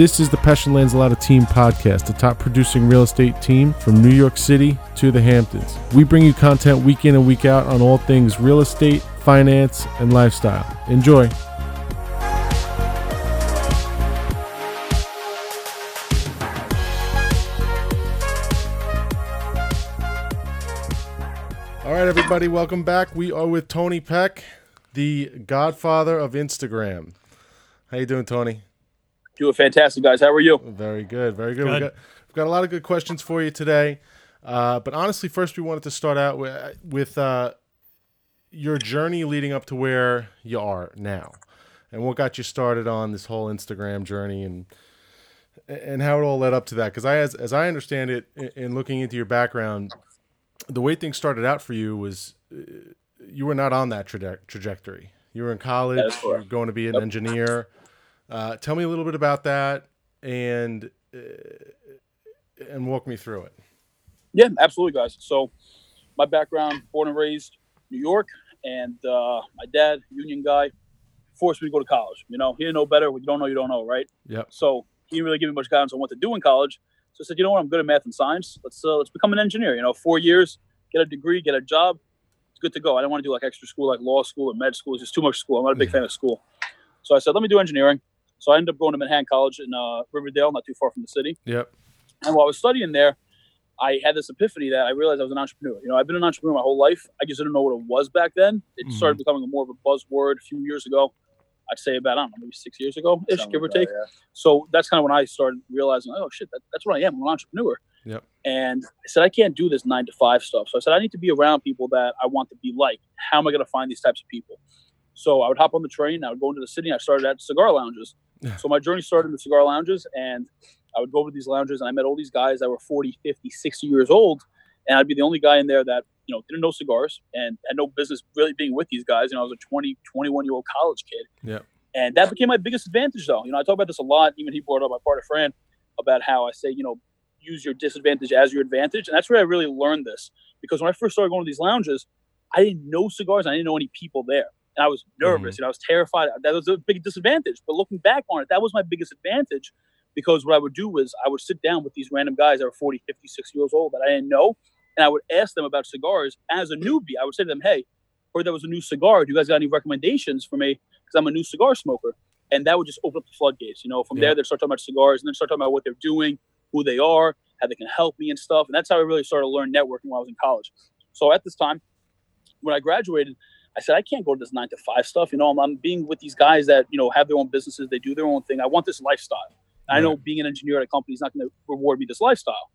This is the Passion Lanzillotta Team Podcast, the top producing real estate team from New York City to the Hamptons. We bring you content week in and week out on all things real estate, finance, and lifestyle. Enjoy. All right, everybody, welcome back. We are with Tony Pec, the godfather of Instagram. How you doing, Tony? Doing fantastic, guys. How are you? Very good, very good. Good. We got, we've got a lot of good questions for you today. Uh, but honestly, first we wanted to start out with, with uh, your journey leading up to where you are now, and what got you started on this whole Instagram journey, and and how it all led up to that. Because I, as, as I understand it, in, in looking into your background, the way things started out for you was uh, you were not on that traje- trajectory. You were in college. You were going to be an Yep. engineer. Uh, tell me a little bit about that, and uh, and walk me through it. Yeah, absolutely, guys. So, my background: born and raised New York, and uh, my dad, union guy, forced me to go to college. You know, he didn't know better. What you don't know, you don't know, right? Yep. So he didn't really give me much guidance on what to do in college. So I said, you know what, I'm good at math and science. Let's uh, let's become an engineer. You know, four years, get a degree, get a job. It's good to go. I didn't want to do like extra school, like law school or med school. It's just too much school. I'm not a big fan of school. So I said, let me do engineering. So I ended up going to Manhattan College in uh, Riverdale, not too far from the city. Yep. And while I was studying there, I had this epiphany that I realized I was an entrepreneur. You know, I've been an entrepreneur my whole life. I just didn't know what it was back then. It Mhm. started becoming more of a buzzword a few years ago. I'd say about, I don't know, maybe six years ago ish, give or take. So that's kind of when I started realizing, oh shit, that, that's what I am. I'm an entrepreneur. Yep. And I said, I can't do this nine to five stuff. So I said, I need to be around people that I want to be like. How am I going to find these types of people? So I would hop on the train. I would go into the city. And I started at cigar lounges. Yeah. so my journey started in the cigar lounges, and I would go to these lounges, and I met all these guys that were 40, 50, 60 years old, and I'd be the only guy in there that you know didn't know cigars and had no business really being with these guys. You know, I was a 20, 21 year old college kid. Yep. And that became my biggest advantage, though. You know, I talk about this a lot. Even he brought up my partner Fran about how I say, you know, use your disadvantage as your advantage, and that's where I really learned this. Because when I first started going to these lounges, I didn't know cigars. I didn't know any people there, and I was nervous. Mm-hmm. You know, I was terrified. That was a big disadvantage. But looking back on it, that was my biggest advantage. Because what I would do was I would sit down with these random guys that were 40, 50, 60 years old that I didn't know, and I would ask them about cigars as a newbie. I would say to them, "Hey, heard there was a new cigar. Do you guys got any recommendations for me? Because I'm a new cigar smoker." And that would just open up the floodgates. You know, from Yeah. there they'd start talking about cigars, and then start talking about what they're doing, who they are, how they can help me and stuff. And that's how I really started to learn networking while I was in college. So at this time, when I graduated, I said, I can't go to this nine to five stuff. You know, I'm, I'm being with these guys that, you know, have their own businesses, they do their own thing. I want this lifestyle. And I know being an engineer at a company is not going to reward me this lifestyle.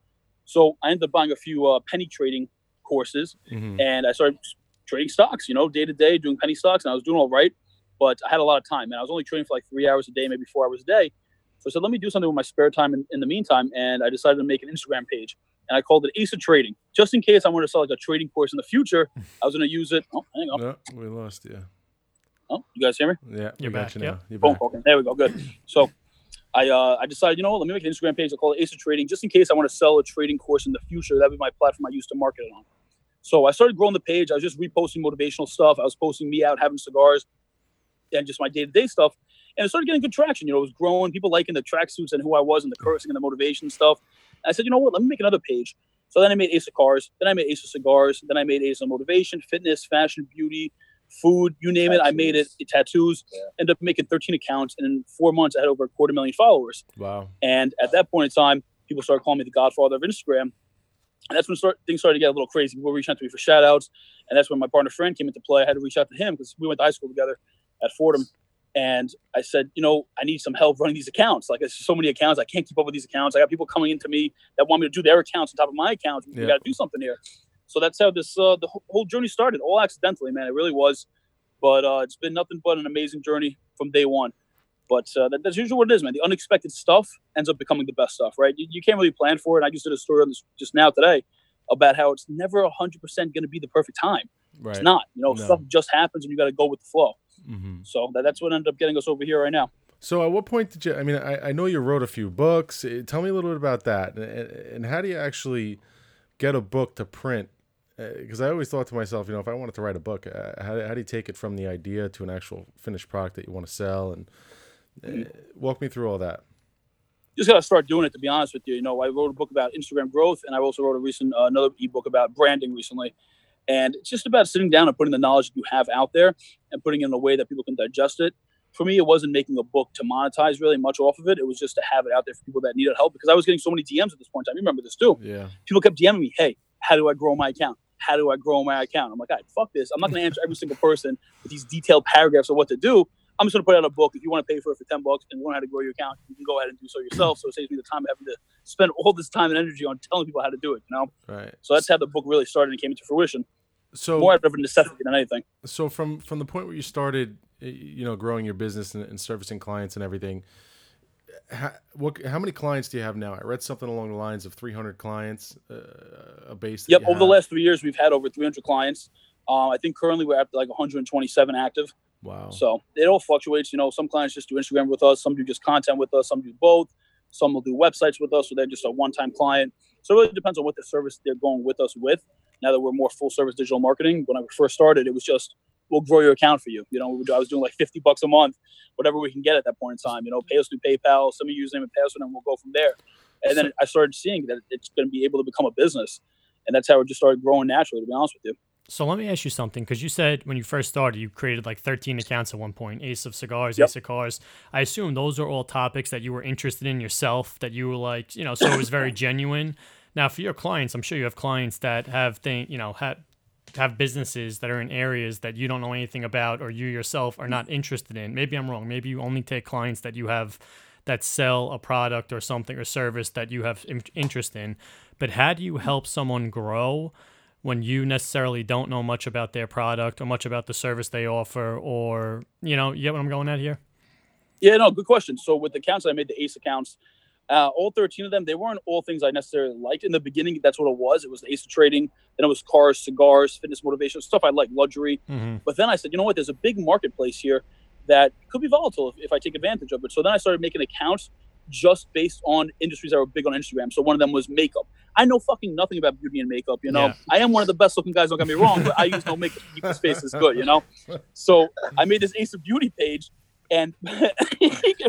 So I ended up buying a few uh, penny trading courses hmm and I started trading stocks, you know, day to day, doing penny stocks, and I was doing all right. But I had a lot of time, and I was only trading for like three hours a day, maybe four hours a day. So I said, let me do something with my spare time in, in the meantime, and I decided to make an Instagram page, and I called it Ace of Trading, just in case I wanted to sell like a trading course in the future. I was going to use it. Oh, hang on. No, we lost you. Oh, you guys hear me? Yeah, You're got back, you yep. You're Phone back. call. Okay, There we go. Good. So I uh, I decided, you know let me make an Instagram page. I call it Ace of Trading, just in case I want to sell a trading course in the future. That'd be my platform I use to market it on. So I started growing the page. I was just reposting motivational stuff. I was posting me out having cigars and just my day to day stuff. And it started getting good traction. You know, it was growing. People liking the tracksuits and who I was and the cursing and the motivation stuff. I said, you know what, let me make another page. So then I made Ace of Cars. Then I made Ace of Cigars. Then I made Ace of Motivation, Fitness, Fashion, Beauty, Food, you name it. I made it. Tattoos. Ended up making 13 accounts. And in four months, I had over a quarter million followers. Wow. And at that point in time, people started calling me the godfather of Instagram. And that's when start, things started to get a little crazy. People were reaching out to me for shout outs. And that's when my partner Fran came into play. I had to reach out to him because we went to high school together at Fordham. And I said, you know, I need some help running these accounts. Like, there's so many accounts. I can't keep up with these accounts. I got people coming into me that want me to do their accounts on top of my accounts. We Yeah. got to do something here. So that's how this uh, the whole- journey started, all accidentally, man. It really was. But uh, it's been nothing but an amazing journey from day one. But uh, that, that's usually what it is, man. The unexpected stuff ends up becoming the best stuff, right? You, you can't really plan for it. I just did a story on this just now today about how it's never 100% going to be the perfect time. Right. It's not. You know, No. stuff just happens and you got to go with the flow. Hmm So that, that's what ended up getting us over here right now. So, at what point did you? I mean, I, I know you wrote a few books. Eh, Tell me a little bit about that, and, and how do you actually get a book to print? Because I always thought to myself, you know, if I wanted to write a book, uh, how, how do you take it from the idea to an actual finished product that you want to sell? And uh, walk me through all that. you just got to start doing it. To be honest with you, you know, I wrote a book about Instagram growth, and I also wrote a recent uh, another ebook about branding recently. And it's just about sitting down and putting the knowledge that you have out there and putting it in a way that people can digest it. For me, it wasn't making a book to monetize really much off of it. It was just to have it out there for people that needed help because I was getting so many DMs at this point in time. You remember this too. Yeah. People kept DMing me, hey, how do I grow my account? How do I grow my account? I'm like, all right, fuck this. I'm not going to answer every single person with these detailed paragraphs of what to do. I'm just going to put out a book. If you want to pay for it for 10 bucks and learn how to grow your account, you can go ahead and do so yourself. So it saves me the time having to spend all this time and energy on telling people how to do it, you know? Right. So that's how the book really started and came into fruition. So More out of necessity than anything. so from from the point where you started, you know, growing your business and, and servicing clients and everything, how, what how many clients do you have now? I read something along the lines of 300 clients, uh, a base. Yep. Over the last three years, we've had over 300 clients. Uh, I think currently we're at like 127 active. Wow. So it all fluctuates. You know, some clients just do Instagram with us, some do just content with us, some do both. Some will do websites with us, so they're just a one-time client. So it really depends on what the service they're going with us with. Now that we're more full-service digital marketing, when I first started, it was just we'll grow your account for you. You know, I was doing like 50 bucks a month, whatever we can get at that point in time. You know, pay us through PayPal, some of your username and password, and we'll go from there. And then I started seeing that it's going to be able to become a business, and that's how it just started growing naturally. To be honest with you. So let me ask you something, because you said when you first started, you created like 13 accounts at one point, Ace of Cigars, Yep. Ace of Cars. I assume those are all topics that you were interested in yourself, that you were like, you know, so it was very genuine. Now, for your clients, I'm sure you have clients that have thing, you know, have have businesses that are in areas that you don't know anything about or you yourself are not interested in. Maybe I'm wrong. Maybe you only take clients that you have that sell a product or something or service that you have interest in. But how do you help someone grow when you necessarily don't know much about their product or much about the service they offer or, you know, you get what I'm going at here? Yeah, no, good question. So with the accounts I made, the Ace accounts, uh, all 13 of them, they weren't all things I necessarily liked. In the beginning, that's what it was. It was the Ace of Trading. Then it was cars, cigars, fitness motivation, stuff I like, luxury. Mm-hmm. But then I said, you know what? There's a big marketplace here that could be volatile if, if I take advantage of it. So then I started making accounts just based on industries that were big on Instagram. So one of them was makeup. I know fucking nothing about beauty and makeup. You know, Yeah. I am one of the best looking guys. Don't get me wrong, but I use no makeup to keep this face as good. You know, so I made this Ace of Beauty page, and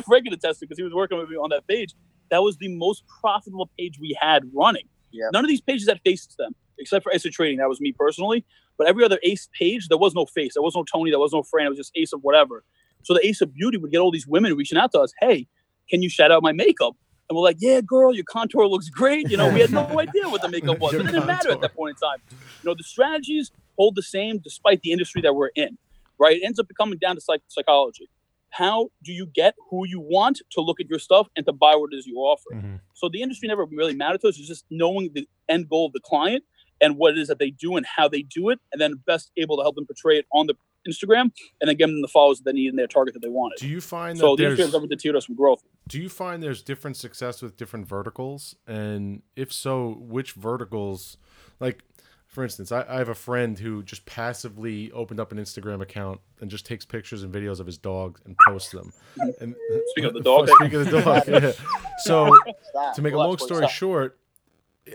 Fred can attest to because he was working with me on that page. That was the most profitable page we had running. Yeah. None of these pages had faces to them, except for Ace of Trading. That was me personally. But every other Ace page, there was no face. There was no Tony. There was no Fran. It was just Ace of whatever. So the Ace of Beauty would get all these women reaching out to us. Hey, can you shout out my makeup? And we're like, yeah, girl, your contour looks great. You know, we had no idea what the makeup was, but it didn't matter at that point in time. You know, the strategies hold the same despite the industry that we're in, right? It ends up coming down to psych- psychology. How do you get who you want to look at your stuff and to buy what it is you offer? Mhm. So the industry never really mattered to us. It's just knowing the end goal of the client and what it is that they do and how they do it, and then best able to help them portray it on the Instagram and then give them the followers that they need and their target that they wanted. Do you find So that the industry there's has never us from growth. do you find there's different success with different verticals and if so which verticals like for instance I, I have a friend who just passively opened up an instagram account and just takes pictures and videos of his dog and posts them and Speaking of the dog. speaking of the dog yeah. so to make a long story short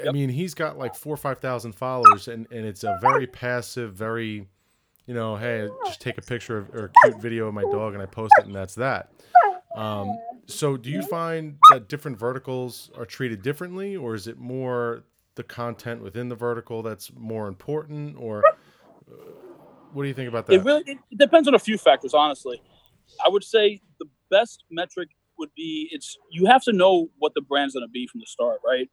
i mean he's got like four or five thousand followers and and it's a very passive very you know hey just take a picture of, or a cute video of my dog and i post it and that's that um, so do you find that different verticals are treated differently or is it more the content within the vertical that's more important or uh, what do you think about that It really it, depends on a few factors, honestly. I would say the best metric would be it's you have to know what the brand's gonna be from the start, right?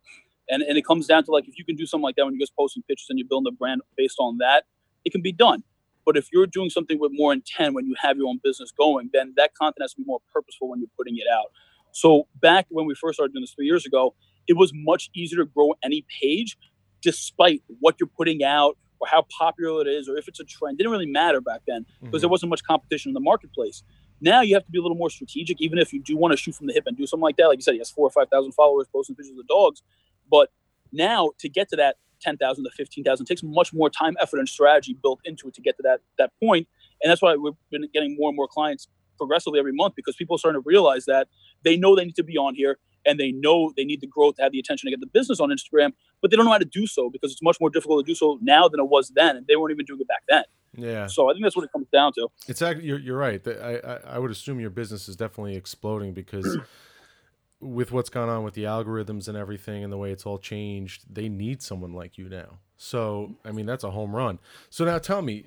And and it comes down to like if you can do something like that when you're just posting pictures and you're building a brand based on that, it can be done. But if you're doing something with more intent when you have your own business going, then that content has to be more purposeful when you're putting it out. So back when we first started doing this three years ago, it was much easier to grow any page despite what you're putting out or how popular it is or if it's a trend. It didn't really matter back then because there mm-hmm. wasn't much competition in the marketplace. Now you have to be a little more strategic, even if you do want to shoot from the hip and do something like that. Like you said, he has four or five thousand followers posting pictures of the dogs. But now to get to that ten thousand to fifteen thousand takes much more time, effort, and strategy built into it to get to that that point. And that's why we've been getting more and more clients progressively every month because people are starting to realize that they know they need to be on here and they know they need the growth to have the attention to get the business on Instagram, but they don't know how to do so because it's much more difficult to do so now than it was then, and they weren't even doing it back then. yeah So I think that's what it comes down to. it's actually you're, you're right I, I i would assume your business is definitely exploding because with what's gone on with the algorithms and everything and the way it's all changed, they need someone like you now. So, I mean, that's a home run. So now tell me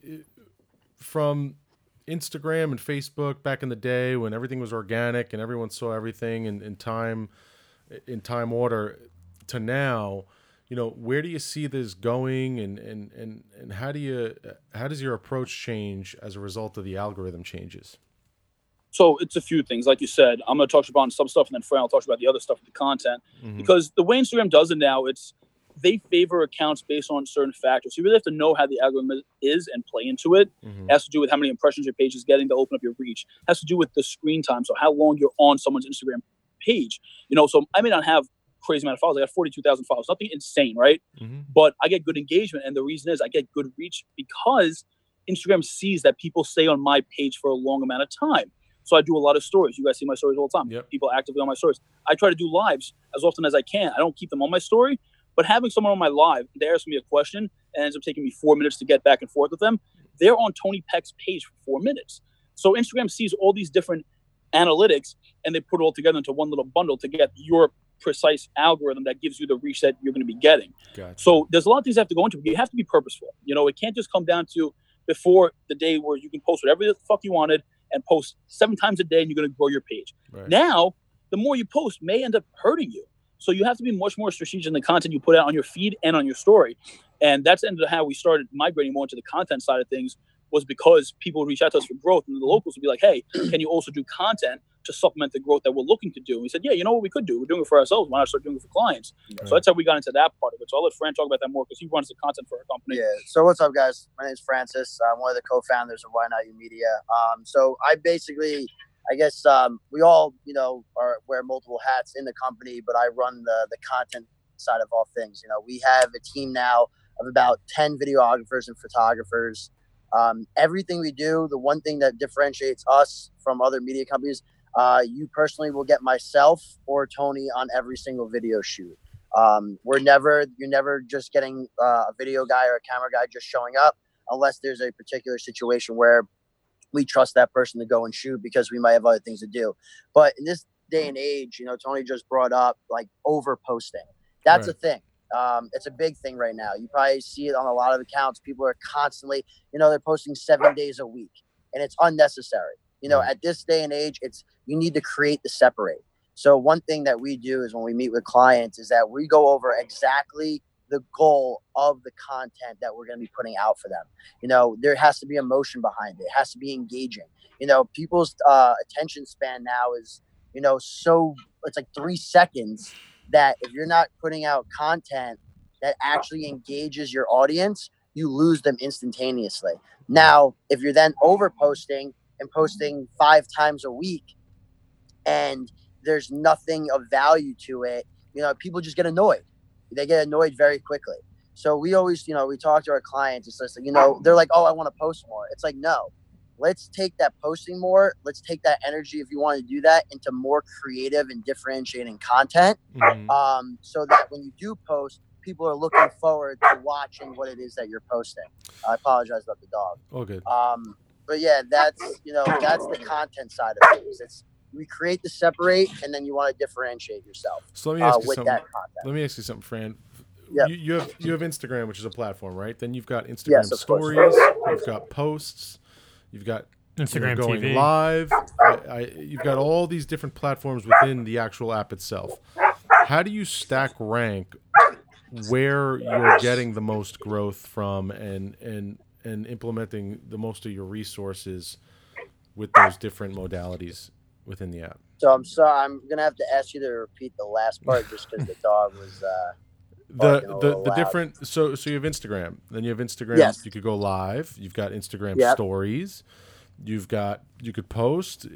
from Instagram and Facebook back in the day when everything was organic and everyone saw everything in, in time in time order to now, you know, where do you see this going and, and, and, and how do you how does your approach change as a result of the algorithm changes? So it's a few things, like you said. I'm going to talk about some stuff, and then Fran will talk about the other stuff, with the content, mm-hmm. because the way Instagram does it now, it's they favor accounts based on certain factors. You really have to know how the algorithm is and play into it. Mm-hmm. It has to do with how many impressions your page is getting to open up your reach. It has to do with the screen time, so how long you're on someone's Instagram page. You know, so I may not have crazy amount of followers. I got 42,000 followers, nothing insane, right? Mm-hmm. But I get good engagement. And the reason is I get good reach because Instagram sees that people stay on my page for a long amount of time. So I do a lot of stories. You guys see my stories all the time. Yep. People actively on my stories. I try to do lives as often as I can. I don't keep them on my story, but having someone on my live, they ask me a question and ends up taking me four minutes to get back and forth with them. They're on Tony Pec's page for four minutes. So Instagram sees all these different analytics and they put it all together into one little bundle to get your precise algorithm that gives you the reach that you're going to be getting. Gotcha. So there's a lot of things that have to go into it. You have to be purposeful. You know, it can't just come down to before the day where you can post whatever the fuck you wanted and post seven times a day and you're going to grow your page. Right. Now, the more you post may end up hurting you. So you have to be much more strategic in the content you put out on your feed and on your story. And that's ended how we started migrating more into the content side of things was because people would reach out to us for growth and the locals would be like, hey, can you also do content to supplement the growth that we're looking to do? And we said, yeah, you know what we could do? We're doing it for ourselves. Why not start doing it for clients? Right. So that's how we got into that part of it. So I'll let Fran talk about that more because he runs the content for our company. Yeah. So what's up, guys? My name is Francis. I'm one of the co-founders of Why Not You Media. Um, so I basically, I guess um, we all, you know, are wear multiple hats in the company, but I run the the content side of all things. You know, we have a team now of about 10 videographers and photographers um, everything we do, the one thing that differentiates us from other media companies, uh, you personally will get myself or Tony on every single video shoot. Um, we're never, you're never just getting uh, a video guy or a camera guy just showing up unless there's a particular situation where we trust that person to go and shoot because we might have other things to do. But in this day and age, you know, Tony just brought up like over posting. That's right. a thing. Um, it's a big thing right now. You probably see it on a lot of accounts. People are constantly, you know, they're posting seven days a week, and it's unnecessary. You know, at this day and age, it's you need to create the separate. So one thing that we do is when we meet with clients is that we go over exactly the goal of the content that we're going to be putting out for them. You know, there has to be emotion behind it. It has to be engaging. You know, people's uh, attention span now is, you know, so it's like three seconds that if you're not putting out content that actually engages your audience, you lose them instantaneously. Now, if you're then over posting and posting five times a week and there's nothing of value to it, you know, people just get annoyed. They get annoyed very quickly. So we always, you know, we talk to our clients. It's just, you know, they're like, oh, I want to post more. It's like, no, let's take that posting more let's take that energy if you want to do that into more creative and differentiating content. Mm-hmm. um, so that when you do post people are looking forward to watching what it is that you're posting. I apologize about the dog. Oh good. Um, but yeah that's you know that's the content side of things. It's we create the separate and then you want to differentiate yourself so let me ask uh, you something. let me ask you something fran. Yep. You, you, have you have Instagram, which is a platform, right? Then you've got Instagram yes, stories, you've got posts, You've got Instagram going TV. live. I, I, you've got all these different platforms within the actual app itself. How do you stack rank where you're getting the most growth from and and and implementing the most of your resources with those different modalities within the app? So I'm sorry, I'm gonna have to ask you to repeat the last part just because the dog was. Uh the the, the different so so you have Instagram, then you have Instagram. Yes. You could go live. You've got Instagram yep. stories. You've got you could post eh,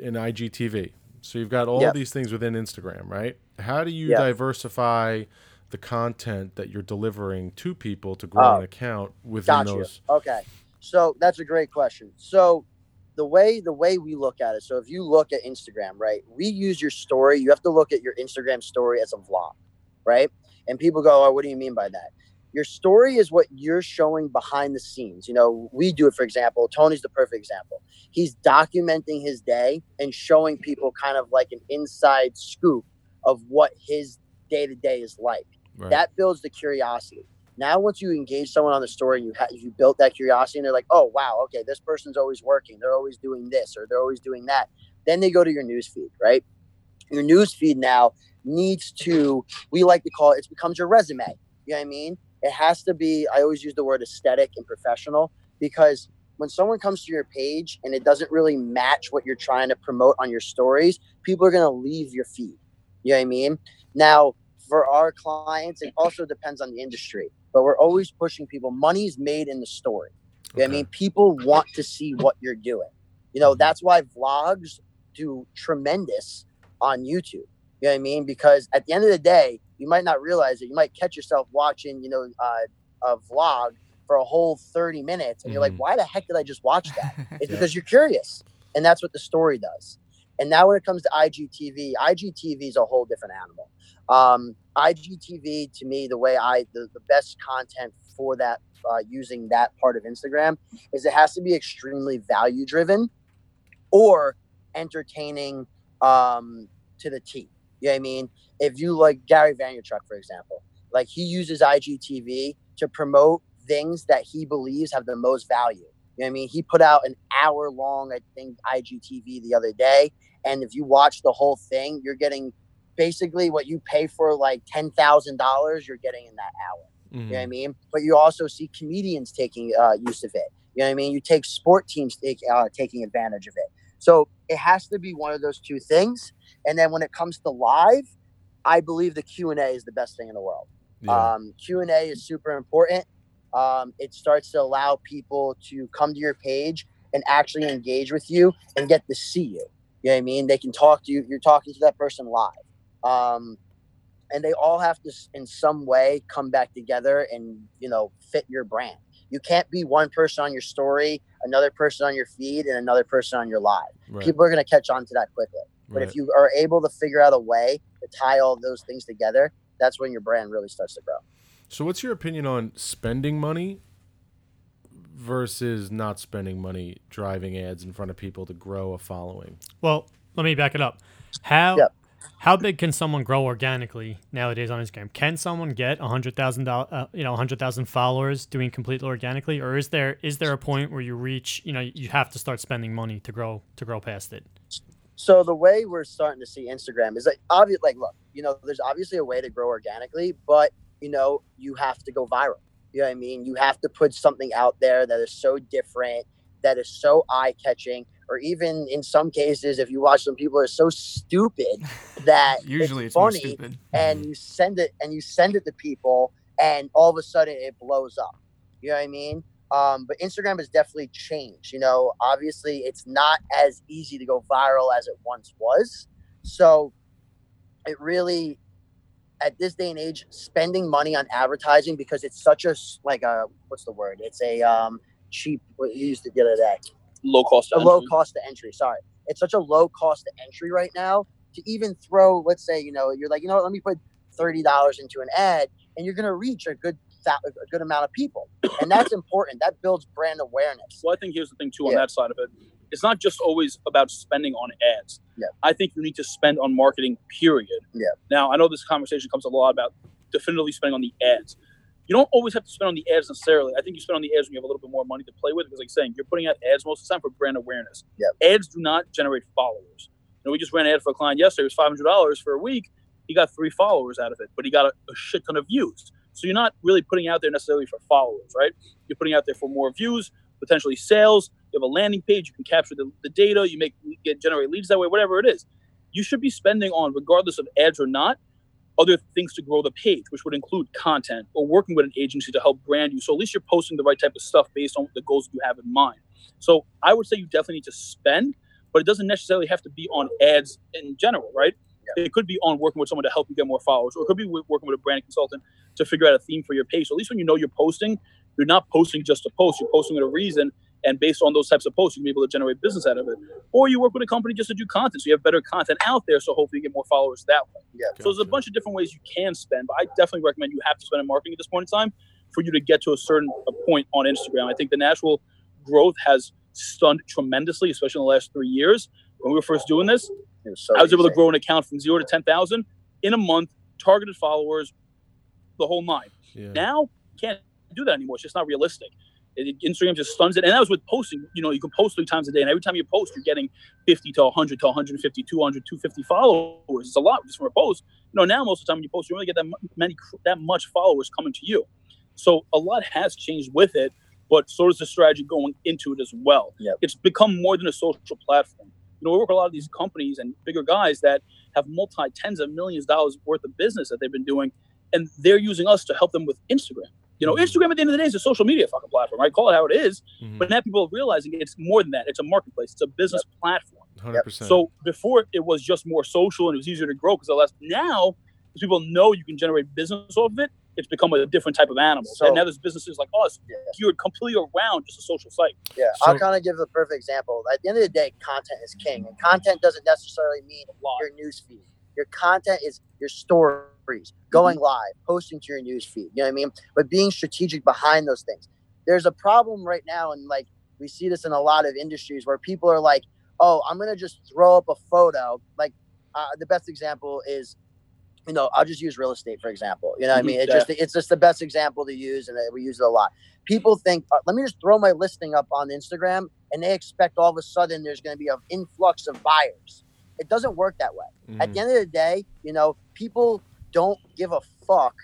in IGTV. So you've got all yep. these things within Instagram, right? How do you yep. diversify the content that you're delivering to people to grow oh, an account within those? Okay, so that's a great question. So the way the way we look at it, so if you look at Instagram, right, we use your story. You have to look at your Instagram story as a vlog, right? And people go, oh, what do you mean by that? Your story is what you're showing behind the scenes. You know, we do it, for example. Tony's the perfect example. He's documenting his day and showing people kind of like an inside scoop of what his day to day is like. Right. That builds the curiosity. Now, once you engage someone on the story and you ha- you built that curiosity, and they're like, "Oh, wow, okay, this person's always working. They're always doing this, or they're always doing that." Then they go to your news feed, right? Your news feed now needs to. We like to call it. It becomes your resume. You know what I mean? It has to be. I always use the word aesthetic and professional because when someone comes to your page and it doesn't really match what you're trying to promote on your stories, people are going to leave your feed. You know what I mean? Now, for our clients, it also depends on the industry, but we're always pushing people. Money's made in the story. You know what I mean? People want to see what you're doing. You know, mm-hmm. that's why vlogs do tremendous on YouTube. You know what I mean? Because at the end of the day, you might not realize it. You might catch yourself watching, you know, uh, a vlog for a whole 30 minutes and you're like, Mhm. why the heck did I just watch that? It's Yeah. because you're curious. And that's what the story does. And now when it comes to IGTV, IGTV is a whole different animal. Um, IGTV to me, the way I the, the best content for that uh, using that part of Instagram is it has to be extremely value driven or entertaining um, to the T. You know what I mean? If you like Gary Vaynerchuk, for example, like he uses IGTV to promote things that he believes have the most value. You know what I mean? He put out an hour long, I think, IGTV the other day. And if you watch the whole thing, you're getting basically what you pay for like $10,000, you're getting in that hour. Mhm. You know what I mean? But you also see comedians taking uh, use of it. You know what I mean? You take sport teams take, uh, taking advantage of it. So it has to be one of those two things. And then when it comes to live, I believe the Q and A is the best thing in the world. Yeah. Um, Q and A is super important. Um, it starts to allow people to come to your page and actually engage with you and get to see you. You know what I mean? They can talk to you. You're talking to that person live. Um, and they all have to, in some way, come back together and you know fit your brand. You can't be one person on your story, another person on your feed, and another person on your live. right. People are going to catch on to that quickly. But right. if you are able to figure out a way to tie all those things together, that's when your brand really starts to grow. So, what's your opinion on spending money versus not spending money driving ads in front of people to grow a following? Well, let me back it up. How Yep. How big can someone grow organically nowadays on Instagram? Can someone get a hundred thousand uh, you know, hundred thousand followers doing completely organically, or is there is there a point where you reach, you know, you have to start spending money to grow to grow past it? So the way we're starting to see Instagram is like obvious. Like, look, you know, there's obviously a way to grow organically, but you know, you have to go viral. You know what I mean? You have to put something out there that is so different, that is so eye catching, or even in some cases, if you watch some people are so stupid that Usually it's it's funny, and you send it and you send it to people, and all of a sudden it blows up. You know what I mean? Um, but Instagram has definitely changed. You know, obviously it's not as easy to go viral as it once was. So it really, at this day and age, spending money on advertising because it's such a like a what's the word? It's a um, cheap. What you used it the other day Low cost. a to low entry. cost to entry. Sorry, it's such a low cost to entry right now to even throw. Let's say you know you're like you know what, let me put thirty dollars into an ad, and you're gonna reach a good a good amount of people, and that's important. That builds brand awareness. Well, I think here's the thing too on Yeah. that side of it. It's not just always about spending on ads. Yeah. I think you need to spend on marketing. Period. Yeah. Now I know this conversation comes a lot about definitely spending on the ads. You don't always have to spend on the ads necessarily. I think you spend on the ads when you have a little bit more money to play with. Because, like saying, you're putting out ads most of the time for brand awareness. Ads do not generate followers. You know, we just ran an ad for a client yesterday. It was five hundred dollars for a week. He got three followers out of it, but he got a, a shit ton of views. So you're not really putting out there necessarily for followers, right? You're putting out there for more views, potentially sales. You have a landing page. You can capture the, the data. You make get generate leads that way. Whatever it is, you should be spending on, regardless of ads or not, other things to grow the page, which would include content or working with an agency to help brand you. So at least you're posting the right type of stuff based on the goals you have in mind. So I would say you definitely need to spend, but it doesn't necessarily have to be on ads in general, right? It could be on working with someone to help you get more followers, or it could be working with a brand consultant to figure out a theme for your page. So at least when you know you're posting, you're not posting just to post. You're posting with a reason, and based on those types of posts, you can be able to generate business out of it. Or you work with a company just to do content, so you have better content out there. So hopefully you get more followers that way. Yeah. So there's a bunch of different ways you can spend, but I definitely recommend you have to spend on marketing at this point in time for you to get to a certain a point on Instagram. I think the natural growth has stunned tremendously, especially in the last three years. When we were first doing this, It so I was able to grow an account from zero to ten thousand in a month, targeted followers, the whole nine. Yeah. Now can't do that anymore. It's just not realistic. Instagram just stuns it, and that was with posting. You know, you can post three times a day, and every time you post, you're getting 50 to 100 to 150, 200, 250 followers. It's a lot just from a post. You know, now most of the time when you post, you only get that many that much followers coming to you. So a lot has changed with it, but so does the strategy going into it as well. Yep. It's become more than a social platform. You know, we work with a lot of these companies and bigger guys that have multi tens of millions of dollars worth of business that they've been doing, and they're using us to help them with Instagram. You know. Instagram at the end of the day is a social media fucking platform, right? Call it how it is, Mhm. but now people are realizing it's more than that. It's a marketplace. It's a business platform. 100%. So before it was just more social and it was easier to grow because of less. Now, because people know you can generate business off of it, it's become a different type of animal. So- and now there's businesses like us Yeah. geared completely around just a social site. Yeah, So- I'll kind of give the perfect example. At the end of the day, content is king, and content doesn't necessarily mean your news feed. Your content is your stories, going live, posting to your news feed. You know what I mean? But being strategic behind those things. There's a problem right now, and like we see this in a lot of industries where people are like, "Oh, I'm gonna just throw up a photo." Like uh, the best example is, you know, I'll just use real estate for example. You know what I Mhm, mean? It's yeah. just it's just the best example to use, and we use it a lot people think, uh, let me just throw my listing up on Instagram, and they expect all of a sudden there's going to be an influx of buyers. It doesn't work that way. At Mhm. the end of the day, you know, people don't give a fuck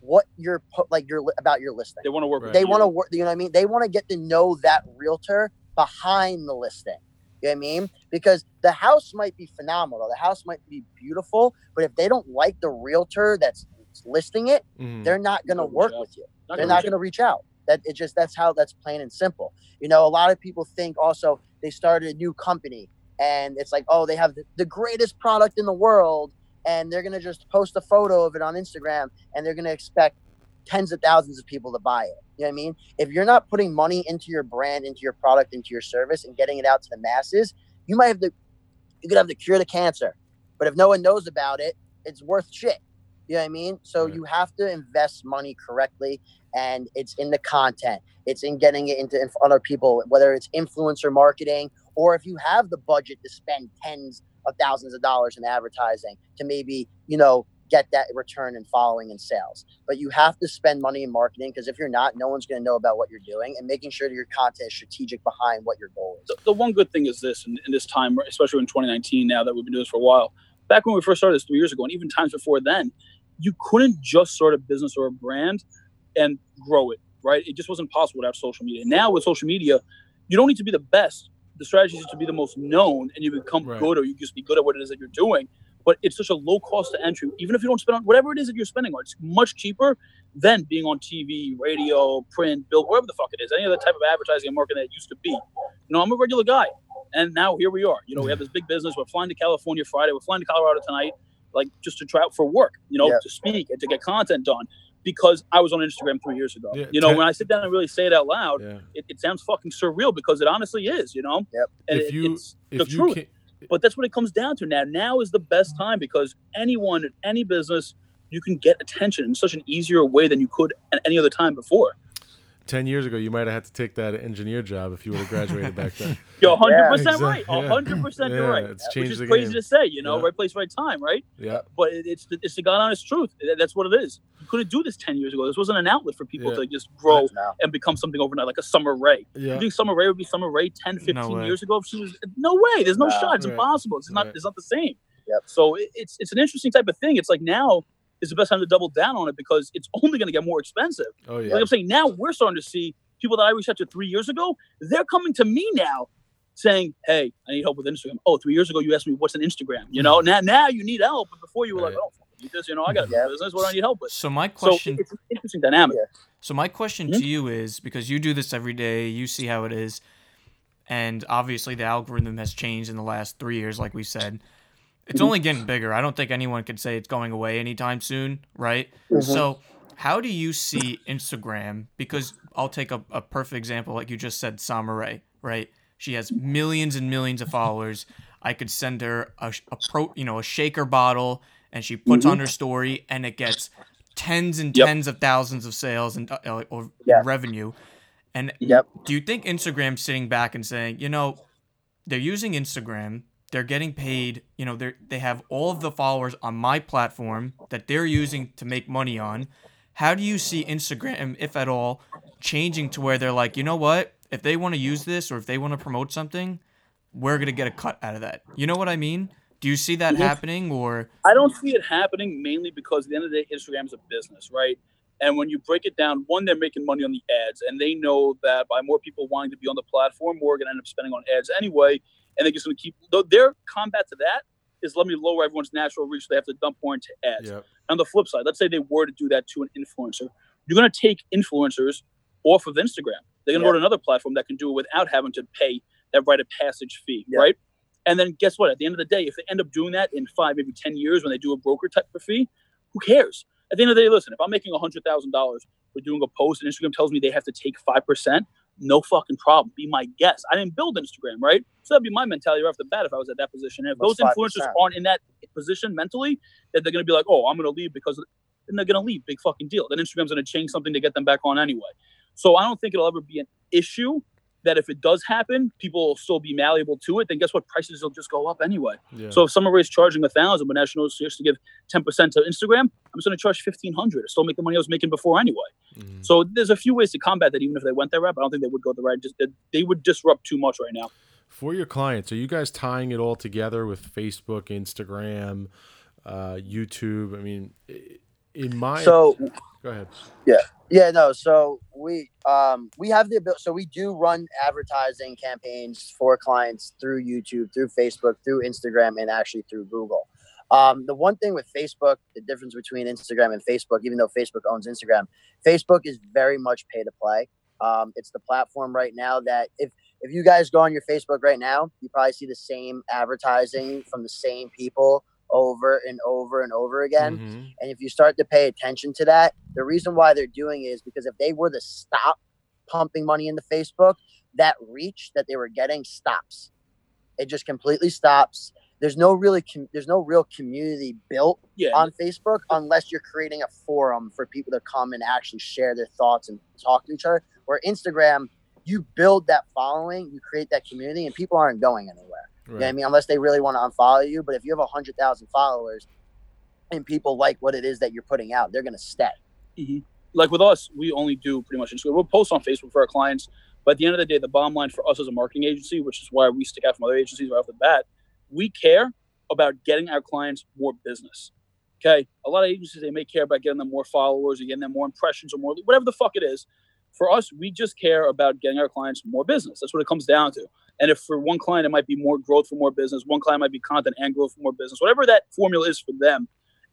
what you're po- like your li- about your listing. They want to work Right. They want to work. You know what I mean? They want to get to know that realtor behind the listing. You know what I mean? Because the house might be phenomenal. The house might be beautiful, but if they don't like the realtor that's listing it, Mhm. they're not going to work with you Not they're gonna not going to reach out. That it just that's how that's plain and simple. You know, a lot of people think also they started a new company and it's like, oh, they have the, the greatest product in the world, and they're going to just post a photo of it on Instagram, and they're going to expect tens of thousands of people to buy it. You know what I mean? If you're not putting money into your brand, into your product, into your service, and getting it out to the masses, you might have the you could have the cure to cancer, but if no one knows about it, it's worth shit. You know what I mean? So Right. you have to invest money correctly, and it's in the content. It's in getting it into of people, whether it's influencer marketing or if you have the budget to spend tens of thousands of dollars in advertising to maybe you know get that return in following and sales. But you have to spend money in marketing because if you're not, no one's going to know about what you're doing, and making sure that your content is strategic behind what your goal is. the, the one good thing is this in, in this time, especially in 2019, now that we've been doing this for a while, back when we first started this three years ago, and even times before then, you couldn't just start a business or a brand and grow it, right? It just wasn't possible without social media. Now with social media, you don't need to be the best. The strategy is to be the most known, and you become Right. good, or you just be good at what it is that you're doing. But it's such a low cost to entry. Even if you don't spend on whatever it is that you're spending on, it's much cheaper than being on TV, radio, print, bill, wherever the fuck it is, any other type of advertising and marketing that it used to be. You know, I'm a regular guy, and now here we are. You know, we have this big business. We're flying to California Friday. We're flying to Colorado tonight, like just to try out for work. You know, Yeah. to speak and to get content done. Because I was on Instagram three years ago. Yeah, you know, ten- when I sit down and really say it out loud, Yeah. it, it sounds fucking surreal because it honestly is. You know, Yep. and If it- you- it's the you truth can, but that's what it comes down to now. Now is the best time because anyone, in any business, you can get attention in such an easier way than you could at any other time before. Ten years ago, you might have had to take that engineer job if you would have graduated back then. You're 100% Yeah, right. 100% you're Yeah, right. it's Which is the crazy game. to say, you know, Yeah. right place, right time, right? Yeah. But it's the, it's the God honest truth. That's what it is. You couldn't do this 10 years ago. This wasn't an outlet for people Yeah. to just grow and become something overnight, like a Sommer Ray. Yeah. You think Sommer Ray would be Sommer Ray 10, 15 way. years ago if she was? No way. There's no No. shot. It's Right. impossible. It's not. Right. It's not the same. Yep. So it, it's it's an interesting type of thing. It's like now is the best time to double down on it because it's only going to get more expensive. Oh Like. I'm saying, now we're starting to see people that I reached out to three years ago. They're coming to me now, saying, "Hey, I need help with Instagram." Oh, three years ago you asked me what's an Instagram. You know, now now you need help, but before you were like, Right. "Oh, fucking need this." You know, I got a Yeah. business. What do I need help with? So my So question it's an interesting dynamic. So my question Mhm. to you is because you do this every day, you see how it is, and obviously the algorithm has changed in the last three years, like we said. It's only getting bigger. I don't think anyone could say it's going away anytime soon, right? Mm-hmm. So how do you see Instagram? Because I'll take a, a perfect example, like you just said, Sommer Ray, right? She has millions and millions of followers. I could send her a, a pro, you know, a shaker bottle, and she puts on her story, and it gets tens and Yep. tens of thousands of sales and uh, or Yeah. revenue. And Yep. do you think Instagram's sitting back and saying, you know, they're using Instagram, they're getting paid, you know, they they have all of the followers on my platform that they're using to make money on. How do you see Instagram, if at all, changing to where they're like, you know what? If they want to use this or if they want to promote something, we're gonna get a cut out of that. You know what I mean? Do you see that happening or I don't see it happening mainly because at the end of the day, instagram is a business, right? And when you break it down, one, they're making money on the ads, and they know that by more people wanting to be on the platform, more are going to end up spending on ads anyway. And they're just going to keep their combat to that is let me lower everyone's natural reach. So they have to dump more into ads. Yep. On the flip side, let's say they were to do that to an influencer, you're going to take influencers off of Instagram. They're going to Yeah. go to another platform that can do it without having to pay that rite of passage fee, Yeah. right? And then guess what? At the end of the day, if they end up doing that in five, maybe 10 years when they do a broker type of fee, who cares? At the end of the day, listen, if I'm making $100,000 for doing a post and Instagram tells me they have to take 5%, no fucking problem. Be my guest. I didn't build Instagram, right? So that'd be my mentality right off the bat if I was at that position. And if those influencers 5%? aren't in that position mentally, that they're going to be like, oh, I'm going to leave because then they're going to leave. Big fucking deal. Then Instagram's going to change something to get them back on anyway. So I don't think it'll ever be an issue that if it does happen, people will still be malleable to it. Then guess what? Prices will just go up anyway. Yeah. So if somebody's charging a thousand, but National is just to give ten percent to Instagram, I'm just going to charge fifteen hundred. I still make the money I was making before anyway. Mhm. So there's a few ways to combat that. Even if they went that route, I don't think they would go the right. Just they, would disrupt too much right now. For your clients, are you guys tying it all together with Facebook, Instagram, uh, YouTube? I mean, i- in my So go ahead. Yeah, yeah no. So we um we have the ability. So we do run advertising campaigns for clients through YouTube, through Facebook, through Instagram, and actually through Google. Um, the one thing with Facebook, the difference between Instagram and Facebook, even though Facebook owns Instagram, Facebook is very much pay to play. Um, it's the platform right now that if if you guys go on your Facebook right now, you probably see the same advertising from the same people over and over and over again. Mhm. And if you start to pay attention to that, the reason why they're doing it is because if they were to stop pumping money into Facebook, that reach that they were getting stops. It just completely stops. There's no really com- there's no real community built Yeah, on Facebook unless you're creating a forum for people to come and actually share their thoughts and talk to each other. Where Instagram, you build that following, you create that community, and people aren't going anywhere. You know I mean? Unless they really want to unfollow you. But if you have a hundred thousand followers and people like what it is that you're putting out, they're gonna stay. Mm-hmm. like with us, we only do pretty much Instagram. We'll post on Facebook for our clients, but at the end of the day, the bottom line for us as a marketing agency, which is why we stick out from other agencies right off the bat, we care about getting our clients more business. Okay, a lot of agencies they may care about getting them more followers or getting them more impressions or more whatever the fuck it is. For us, we just care about getting our clients more business. That's what it comes down to. And if for one client it might be more growth for more business, one client might be content and growth for more business, whatever that formula is for them,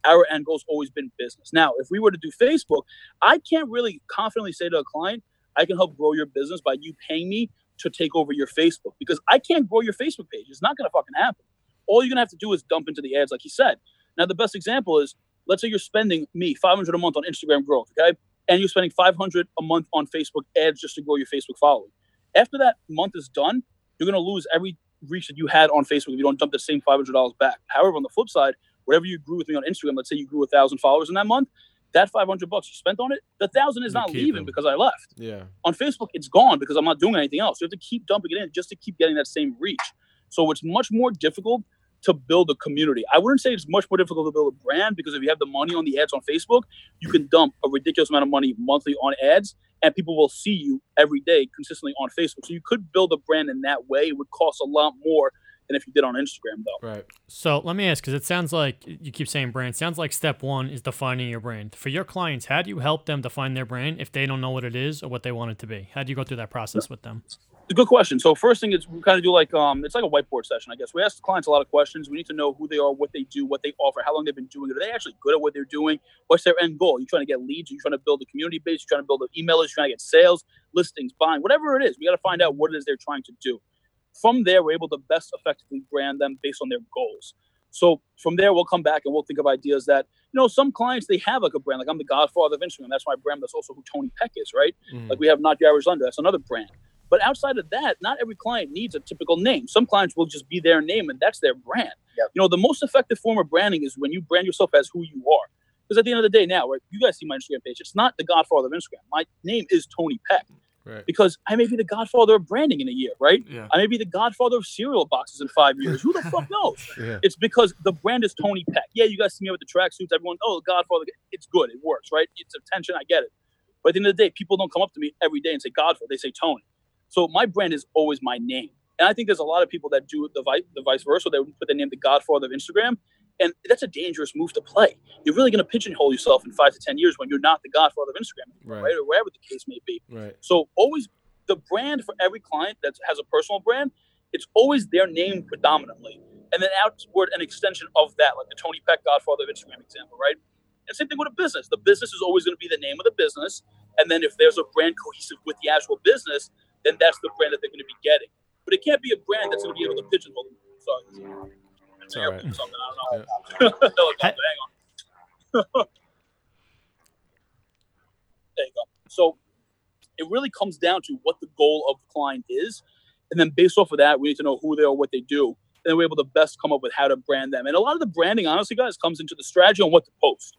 our end goal's always been business. Now, if we were to do Facebook, I can't really confidently say to a client, I can help grow your business by you paying me to take over your Facebook because I can't grow your Facebook page. It's not going to fucking happen. All you're going to have to do is dump into the ads, like you said. Now, the best example is let's say you're spending me 500 a month on Instagram growth, okay? And you're spending 500 a month on Facebook ads just to grow your Facebook following. After that month is done, you're going to lose every reach that you had on Facebook if you don't dump the same $500 back. However, on the flip side, whatever you grew with me on Instagram, let's say you grew a thousand followers in that month, that 500 bucks you spent on it, the thousand is You not leaving them. because I left. Yeah. On Facebook, it's gone because I'm not doing anything else. You have to keep dumping it in just to keep getting that same reach. So it's much more difficult to build a community. I wouldn't say it's much more difficult to build a brand because if you have the money on the ads on Facebook, you can dump a ridiculous amount of money monthly on ads and people will see you every day consistently on Facebook. So you could build a brand in that way. It would cost a lot more than if you did on Instagram though. Right. So let me ask, because it sounds like you keep saying brand. Sounds like step one is defining your brand. For your clients, how do you help them define their brand if they don't know what it is or what they want it to be? How do you go through that process with them? A good question. So first thing is we kind of do like um it's like a whiteboard session, I guess. We ask the clients a lot of questions. We need to know who they are, what they do, what they offer, how long they've been doing it. Are they actually good at what they're doing? What's their end goal? Are you trying to get leads? Are you trying to build a community base? Are you trying to build an email list? Are you trying to get sales, listings, buying, whatever it is. We got to find out what it is they're trying to do. From there, we're able to best effectively brand them based on their goals. So from there, we'll come back and we'll think of ideas that, you know, some clients, they have like a brand. Like I'm the godfather of Instagram. That's my brand. That's also who Tony Pec is, right? Mhm. Like we have Not Your Average Lender. That's another brand. But outside of that, not every client needs a typical name. Some clients will just be their name and that's their brand. Yep. You know, the most effective form of branding is when you brand yourself as who you are. Because at the end of the day, now, right, you guys see my Instagram page. It's not the Godfather of Instagram. My name is Tony Pec Right. because I may be the Godfather of branding in a year, right? Yeah. I may be the Godfather of cereal boxes in five years. Who the fuck knows? Yeah. It's because the brand is Tony Pec. Yeah, you guys see me with the tracksuits. Everyone, oh, the Godfather. It's good. It works, right? It's attention. I get it. But at the end of the day, people don't come up to me every day and say Godfather. They say Tony. So my brand is always my name. And I think there's a lot of people that do the vice, the vice versa. They put the name the Godfather of Instagram. And that's a dangerous move to play. You're really going to pigeonhole yourself in five to 10 years when you're not the Godfather of Instagram, Right. right? Or wherever the case may be. Right. So always the brand for every client that has a personal brand, it's always their name predominantly, and then outward an extension of that, like the Tony Pec Godfather of Instagram example, right? And same thing with a business. The business is always going to be the name of the business, and then if there's a brand cohesive with the actual business, then that's the brand that they're going to be getting. But it can't be a brand that's going to be able to pigeonhole them. Sorry. It's all right. Something, I don't know. Helicopter, hang on. there you go. So it really comes down to what the goal of the client is. And then based off of that, we need to know who they are, what they do. And then we're able to best come up with how to brand them. And a lot of the branding, honestly, guys, comes into the strategy on what to post,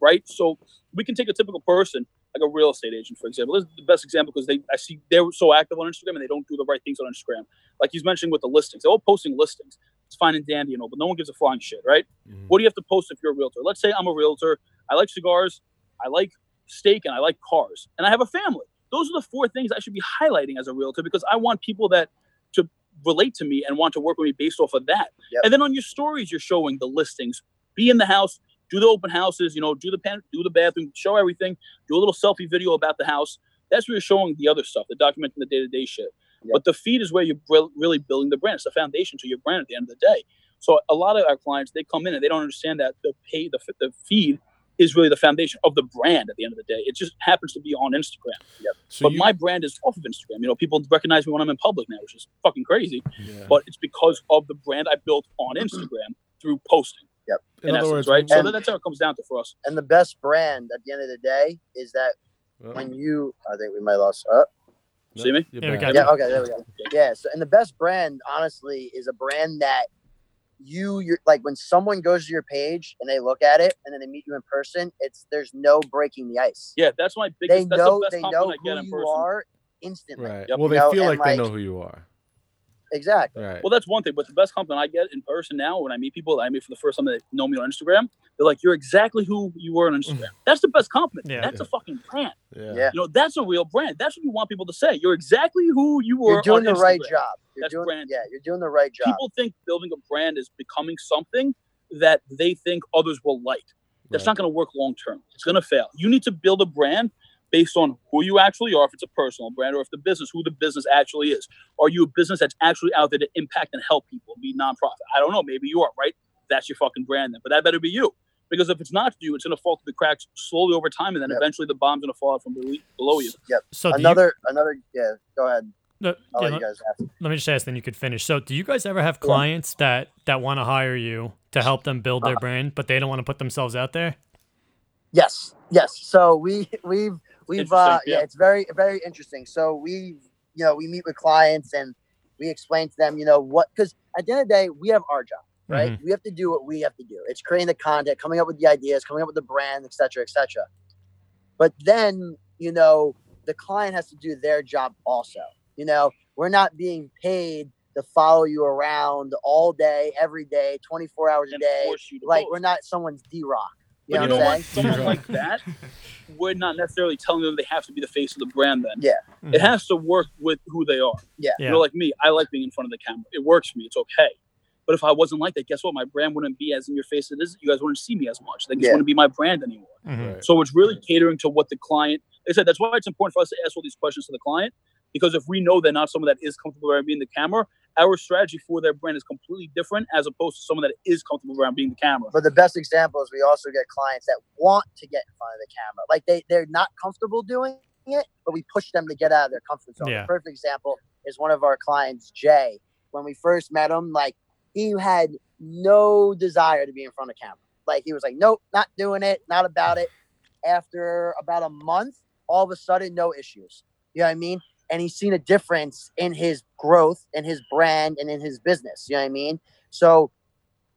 right? So we can take a typical person, like a real estate agent, for example. This is the best example because they I see they're so active on Instagram and they don't do the right things on Instagram. Like he's mentioning with the listings. They're all posting listings. It's fine and dandy, you know, but no one gives a flying shit, right? Mhm. What do you have to post if you're a realtor? Let's say I'm a realtor. I like cigars, I like steak, and I like cars, and I have a family. Those are the four things I should be highlighting as a realtor because I want people that to relate to me and want to work with me based off of that. Yep. And then on your stories, you're showing the listings. Be in the house, do the open houses, you know, do the pan, do the bathroom, show everything, do a little selfie video about the house. That's where you're showing the other stuff, the documenting the day to day shit. Yep. But the feed is where you're re- really building the brand. It's the foundation to your brand at the end of the day. So a lot of our clients, they come in and they don't understand that the pay, the, the feed is really the foundation of the brand at the end of the day. It just happens to be on Instagram. So but you, my brand is off of Instagram. You know, people recognize me when I'm in public now, which is fucking crazy. yeah. But it's because of the brand I built on Instagram through posting. In, In, other essence, words, right? So and- that's how it comes down to for us. And the best brand at the end of the day is that well, when you, I think we might lost. Uh, no, See me? you're Yeah, we back. got yeah. Okay. There we go. Yeah. So, and the best brand, honestly, is a brand that you, you're like when someone goes to your page and they look at it and then they meet you in person. It's there's no breaking the ice. Yeah, that's my biggest. they that's know the best they know who you person. are instantly. Right. Yep. Well, they You know, feel and, like they like- know who you are. Exactly. Right. Well, that's one thing. But the best compliment I get in person now, when I meet people that I meet for the first time that know me on Instagram, they're like, "You're exactly who you were on Instagram." Mm. that's the best compliment. Yeah. That's a fucking brand. yeah. Yeah. You know, that's a real brand. That's what you want people to say. You're exactly who you were. You're doing on the right job. You're That's doing branding. yeah. You're doing the right job. People think building a brand is becoming something that they think others will like. That's Right. not going to work long term. It's going to fail. You need to build a brand based on who you actually are, if it's a personal brand, or if the business, who the business actually is. Are you a business that's actually out there to impact and help people, be nonprofit? I don't know. Maybe you are, right? That's your fucking brand then. But that better be you. Because if it's not you, it's going to fall through the cracks slowly over time, and then Yep. eventually the bomb's going to fall out from below below you. Yep. So do you- another another yeah. Go ahead. no, I'll yeah, let let, you guys ask. let me just ask, then you could finish. So, do you guys ever have clients that that want to hire you to help them build their uh-huh. brand, but they don't want to put themselves out there? Yes, yes. So we we've we've uh yeah. yeah. it's very very interesting. So we you know we meet with clients and we explain to them you know what because at the end of the day we have our job right. Mm-hmm. We have to do what we have to do. It's creating the content, coming up with the ideas, coming up with the brand, etc., cetera, etc. Cetera. But then you know the client has to do their job also. You know we're not being paid to follow you around all day, every day, 24 hours a And day. force you to Like post. we're not someone's DRock. You But know you know what I'm saying? Someone like that, we're not necessarily telling them they have to be the face of the brand. Then Yeah. Mhm. it has to work with who they are. Yeah. Yeah. You know, like me, I like being in front of the camera. It works for me. It's okay. But if I wasn't like that, guess what? My brand wouldn't be as in your face as it is. You guys wouldn't see me as much. They just Yeah. wouldn't be my brand anymore. Mhm. Right. So it's really catering to what the client. Like I said that's why it's important for us to ask all these questions to the client because if we know they're not someone that is comfortable around being the camera, our strategy for their brand is completely different as opposed to someone that is comfortable around being the camera. But the best example is we also get clients that want to get in front of the camera. Like they, they're not comfortable doing it, but we push them to get out of their comfort zone. Yeah. The perfect example is one of our clients, Jay. When we first met him, like he had no desire to be in front of camera. Like he was like, nope, not doing it, not about it. After about a month, all of a sudden, no issues. You know what I mean? And he's seen a difference in his growth, in his brand, and in his business. You know what I mean? So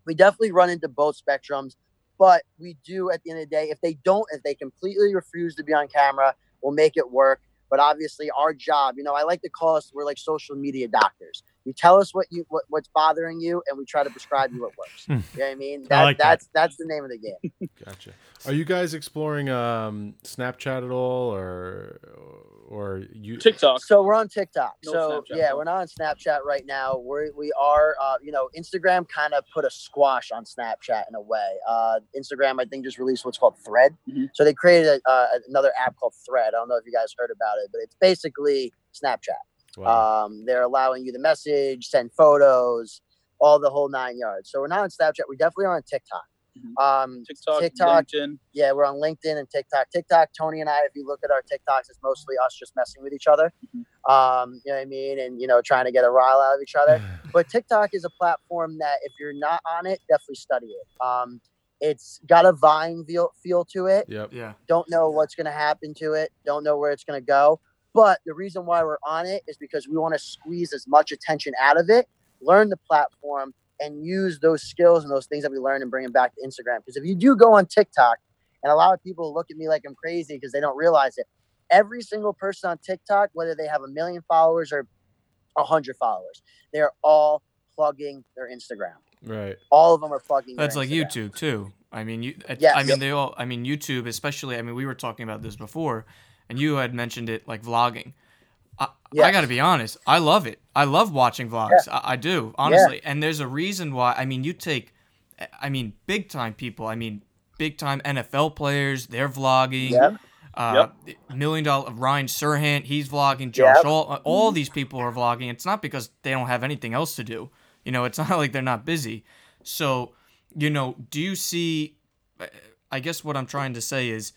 we definitely run into both spectrums. but we do at the end of the day. If they don't, if they completely refuse to be on camera, we'll make it work. But obviously, our job, you know, I like to call us we're like social media doctors. You tell us what you what, what's bothering you, and we try to prescribe you what works. Hmm. you know what I mean? That, like that. that's that's the name of the game. Gotcha. Are you guys exploring um, Snapchat at all, or or you? TikTok. So we're on TikTok. No so Snapchat, yeah, though. we're not on Snapchat right now. We we are. Uh, you know, Instagram kind of put a squash on Snapchat in a way. Uh, Instagram, I think, just released what's called Thread. Mhm. So they created a, uh, another app called Thread. I don't know if you guys heard about it, but it's basically Snapchat. Wow. Um, they're allowing you to message, send photos, all the whole nine yards. So we're not on Snapchat. We definitely are on TikTok. Mhm. Um, TikTok, TikTok. LinkedIn. yeah, we're on LinkedIn and TikTok. TikTok, Tony and I, if you look at our TikToks, it's mostly us just messing with each other. Mhm. Um, you know what I mean? And, you know, trying to get a rile out of each other. But TikTok is a platform that if you're not on it, definitely study it. Um, it's got a Vine feel, feel to it. yep. Yeah. Don't know what's going to happen to it. Don't know where it's going to go. But the reason why we're on it is because we want to squeeze as much attention out of it, learn the platform, and use those skills and those things that we learned and bring them back to Instagram. Because if you do go on TikTok, and a lot of people look at me like I'm crazy because they don't realize it, every single person on TikTok, whether they have a million followers or a hundred followers, they're all plugging their Instagram. Right. All of them are plugging. their That's like Instagram. YouTube too. I mean, you. it's- Yes. I mean, they all. I mean, YouTube, especially. I mean, we were talking about this before, and you had mentioned it, like vlogging. I, I got to be honest. I love it. I love watching vlogs. I, I do honestly. And there's a reason why. I mean, you take. I mean, big time people. I mean, big time NFL players. They're vlogging. Yep. Uh, Million dollar Ryan Serhant, he's vlogging. Josh, Yep. all all these people are vlogging. It's not because they don't have anything else to do. You know, it's not like they're not busy. So, you know, do you see? I guess what I'm trying to say is,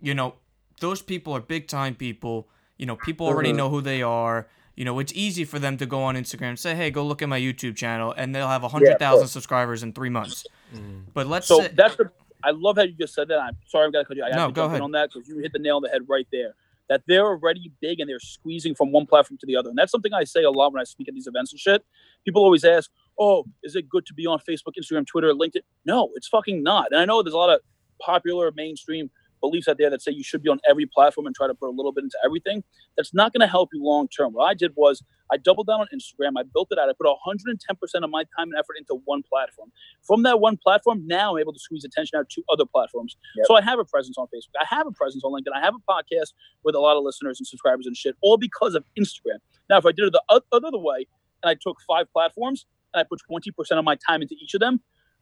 you know, those people are big time people. You know, people already Mhm. know who they are. You know, it's easy for them to go on Instagram and say, "Hey, go look at my YouTube channel," and they'll have hundred thousand course. subscribers in three months. Mm. But let's So say, that's the. I love how you just said that. I'm sorry, I'm gonna cut you. I have No, to go jump in ahead. on that because you hit the nail on the head right there. That they're already big and they're squeezing from one platform to the other, and that's something I say a lot when I speak at these events and shit. People always ask, "Oh, is it good to be on Facebook, Instagram, Twitter, LinkedIn?" No, it's fucking not. And I know there's a lot of popular mainstream beliefs out there that say you should be on every platform and try to put a little bit into everything. That's not going to help you long term. What I did was I doubled down on Instagram. I built it out. I put 110% of my time and effort into one platform. From that one platform, now I'm able to squeeze attention out to other platforms. Yep. So I have a presence on Facebook. I have a presence on LinkedIn. I have a podcast with a lot of listeners and subscribers and shit, all because of Instagram. Now, if I did it the other way and I took five platforms and I put 20% of my time into each of them,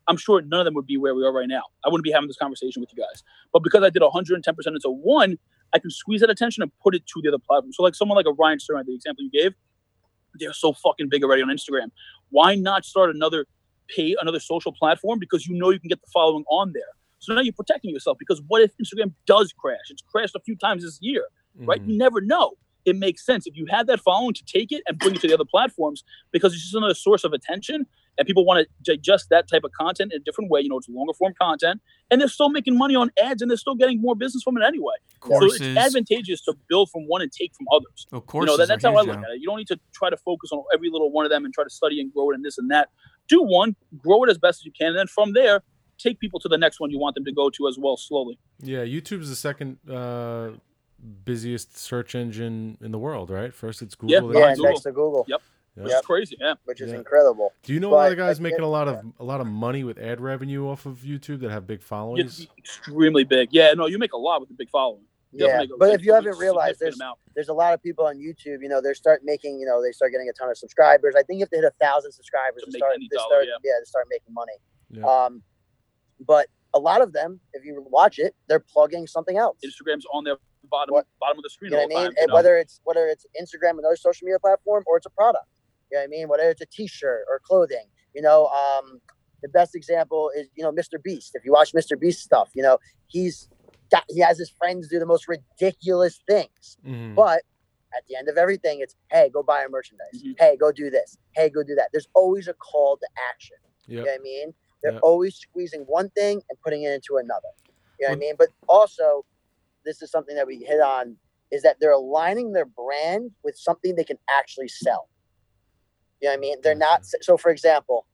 I'm sure none of them would be where we are right now. I wouldn't be having this conversation with you guys. But because I did 110% into one, I can squeeze that attention and put it to the other platform. So, like someone like a Ryan Stern, the example you gave, they're so fucking big already on Instagram. Why not start another pay another social platform because you know you can get the following on there. So now you're protecting yourself because what if Instagram does crash? It's crashed a few times this year, right? Mhm. You never know. It makes sense if you have that following to take it and bring it to the other platforms because it's just another source of attention and people want to digest that type of content in a different way. You know, it's longer form content and they're still making money on ads and they're still getting more business from it anyway. So courses, it's advantageous to build from one and take from others of you courses know that, that's how I look now. at it. You don't need to try to focus on every little one of them and try to study and grow it and this and that. Do one, grow it as best as you can, and then from there, take people to the next one you want them to go to as well slowly. Yeah, YouTube's the second uh, busiest search engine in the world, right? First it's Google. Yeah, then Google. next to Google, Yeah. Which is crazy. Yeah. which is Yeah. incredible. Do you know a lot of guys making a lot of a lot of money with ad revenue off of YouTube that have big followings? It's extremely big. Yeah, no, you make a lot with a big following. You Yeah, definitely make a- but if you haven't realized, significant there's amount. there's a lot of people on YouTube. You know, they start making. You know, they start getting a ton of subscribers. I think you have to hit a thousand subscribers To to, start. any to dollar, start yeah. to start making money. Yeah. Um, but a lot of them, if you watch it, they're plugging something else. Instagram's on their bottom What- bottom of the screen You know all what the I time. mean? you And know? whether it's whether it's Instagram, another social media platform, or it's a product. You know what I mean? Whether it's a T-shirt or clothing. You know, um, the best example is you know Mr. Beast. If you watch Mr. Beast stuff, you know he's got he has his friends do the most ridiculous things. Mhm. But at the end of everything, it's hey, go buy our merchandise. Mhm. Hey, go do this. Hey, go do that. There's always a call to action. You know what I mean? They're Yep. always squeezing one thing and putting it into another. You know what I mean? But also, this is something that we hit on is that they're aligning their brand with something they can actually sell. You know what I mean? They're not mm-hmm. so for example,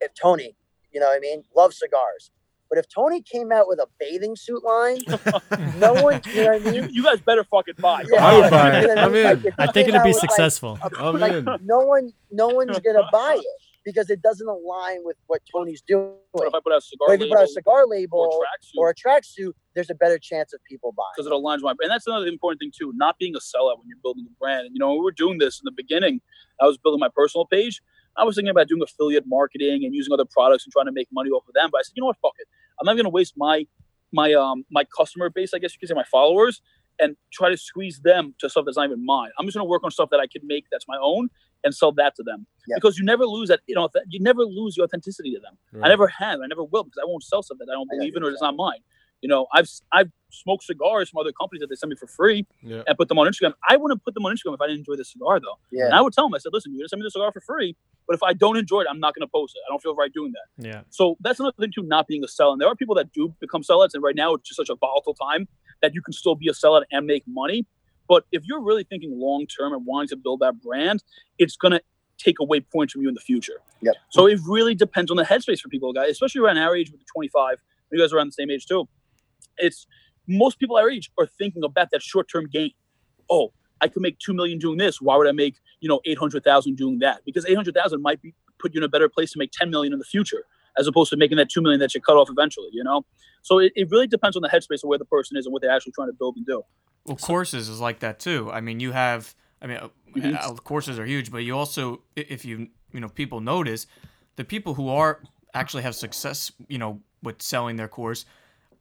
if Tony, you know what I mean, loves cigars. But if Tony came out with a bathing suit line, no one, you know what I mean? you guys better fucking buy. Yeah, I would yeah, buy you it. know what I'm mean? in. Like, I think it'd be out with, like, successful. a- I'm like, in. no one, no one's gonna buy it because it doesn't align with what Tony's doing. What if I put out a cigar But if you label put out a cigar or label or a tracksuit, there's a better chance of people buying. because it aligns with my and that's another important thing too not being a sellout when you're building a brand. And you know we were doing this in the beginning. I was building my personal page. I was thinking about doing affiliate marketing and using other products and trying to make money off of them. But i said you know what? Fuck it. I'm not going to waste my my um my customer base i guess you could say my followers and try to squeeze them to stuff that's not even mine. I'm just going to work on stuff that i can make that's my own and sell that to them Yeah. because you never lose that you know you never lose your authenticity to them I never have. I never will because I won't sell something that I don't I believe in or it's not mine. You know, I've I've smoked cigars from other companies that they send me for free Yeah. and put them on Instagram. I wouldn't put them on Instagram if I didn't enjoy the cigar though. And I would tell them, I said, listen, you're gonna send me the cigar for free, but if I don't enjoy it, I'm not gonna post it. I don't feel right doing that. Yeah. So that's another thing too, not being a seller. And there are people that do become sellouts, and right now it's just such a volatile time that you can still be a sellout and make money. But if you're really thinking long term and wanting to build that brand, it's gonna take away points from you in the future. Yep. So it really depends on the headspace for people, guys, especially around our age with the 25. You guys are around the same age too. It's most people our age are thinking about that short term gain. Oh, I could make two million doing this. Why would I make you know eight hundred thousand doing that? Because eight hundred thousand might be put you in a better place to make ten million in the future, as opposed to making that two million that you cut off eventually. You know, so it, it really depends on the headspace of where the person is and what they're actually trying to build and do. Well, courses is like that too. I mean, you have. I mean, uh, Mhm. uh, courses are huge, but you also, if you you know, people notice the people who are actually have success, you know, with selling their course.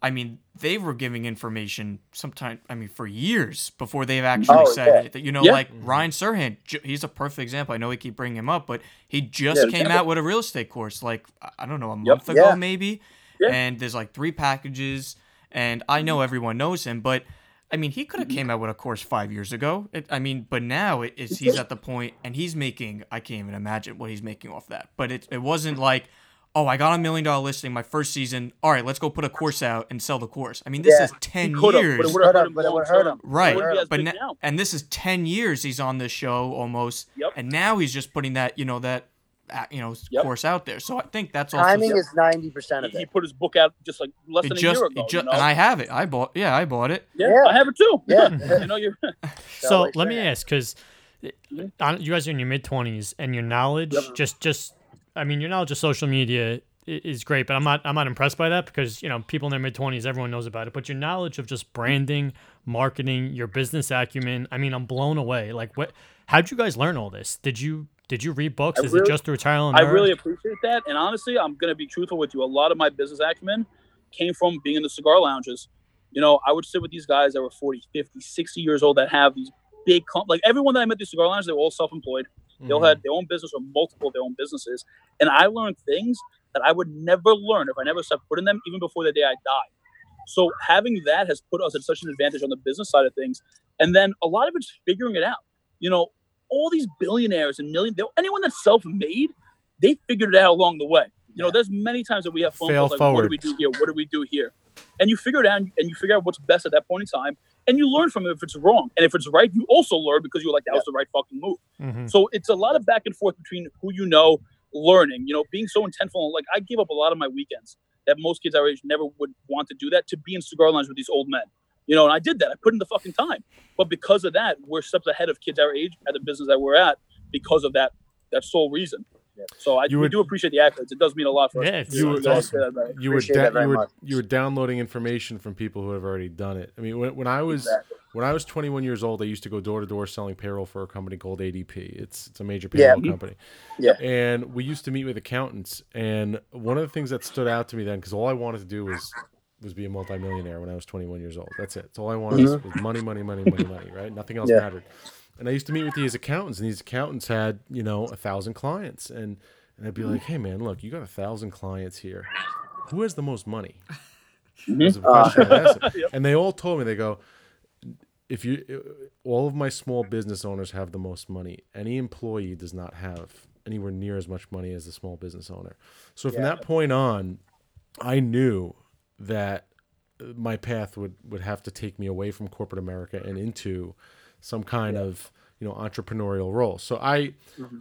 I mean, they were giving information sometime. I mean, for years before they've actually Oh, said yeah. anything. You know, Yeah. like Ryan Serhant, he's a perfect example. I know we keep bringing him up, but he just Yeah. came out with a real estate course, like I- don't know, a Yep. month ago maybe. And there's like three packages, and I know everyone knows him, but I mean, he could have mm-hmm. came out with a course five years ago. It, I mean, but now it, it's he's mm-hmm. at the point, and he's making. I can't even imagine what he's making off that. But it it wasn't like, oh, I got a million dollar listing my first season. All right, let's go put a course out and sell the course. I mean, this Yeah. is ten He could have, years, but it would have hurt him. But it would've hurt him. right? It wouldn't be as But na- now. and this is ten years he's on this show almost, Yep. and now he's just putting that you know that you know Yep. course out there. So I think that's also timing is ninety percent of He, he put his book out just like less it than just, a year ago. it ju- you know? and I have it. I bought. Yeah, I bought it. yeah, Yeah. I have it too. Yeah. you know, you're So like let me ask, because mm-hmm. uh, you guys are in your mid twenties, and your knowledge Yep. just just I mean your knowledge of social media is great, but I'm not I'm not impressed by that because you know people in their mid twenties, everyone knows about it. But your knowledge of just branding, marketing, your business acumen, I mean, I'm blown away. Like, what? How'd you guys learn all this? Did you did you read books? I Is it just through trial and I error? really appreciate that. And honestly, I'm going to be truthful with you. A lot of my business acumen came from being in the cigar lounges. You know, I would sit with these guys that were 40, 50, 60 years old that have these big, like everyone that I met at the cigar lounge, they were all self employed. They all mm-hmm. had their own business or multiple of their own businesses. And I learned things that I would never learn if I never stepped foot in them, even before the day I died. So having that has put us at such an advantage on the business side of things. And then a lot of it's figuring it out. You know, all these billionaires and million, anyone that's self-made, they figured it out along the way. You know, there's many times that we have phone Fail calls like, what do we do here? What do we do here? And you figure it out and you figure out what's best at that point in time. And you learn from it if it's wrong. And if it's right, you also learn because you're like, that was the right fucking move. Mhm. So it's a lot of back and forth between who you know, learning, you know, being so intentful. Like I gave up a lot of my weekends that most kids our age never would want to do that to be in cigar lines with these old men. You know, and I did that. I put in the fucking time. But because of that, we're steps ahead of kids our age at the business that we're at because of that that sole reason. So I You we would- do appreciate the accolades. It does mean a lot for us. Yeah, it's- You guys would- say that you were da- you were you were downloading information from people who have already done it. I mean, when, when I was Exactly. when I was 21 years old, I used to go door to door selling payroll for a company called ADP. It's it's a major Yeah. payroll mm-hmm. company. Yeah. And we used to meet with accountants, and one of the things that stood out to me then, because all I wanted to do was was be a multimillionaire when I was 21 years old. That's it. That's all I wanted was, was money, money, money, money, money. Right? Nothing else Yeah. mattered. And I used to meet with these accountants, and these accountants had you know a thousand clients, and and I'd be like, hey man, look, you got a thousand clients here. Who has the most money? Mm-hmm. Was the question I asked them. Yep. And they all told me, they go, if you, uh, all of my small business owners have the most money. Any employee does not have anywhere near as much money as the small business owner. So from that point on, I knew that uh, my path would would have to take me away from corporate America and into some kind of you know entrepreneurial role. So I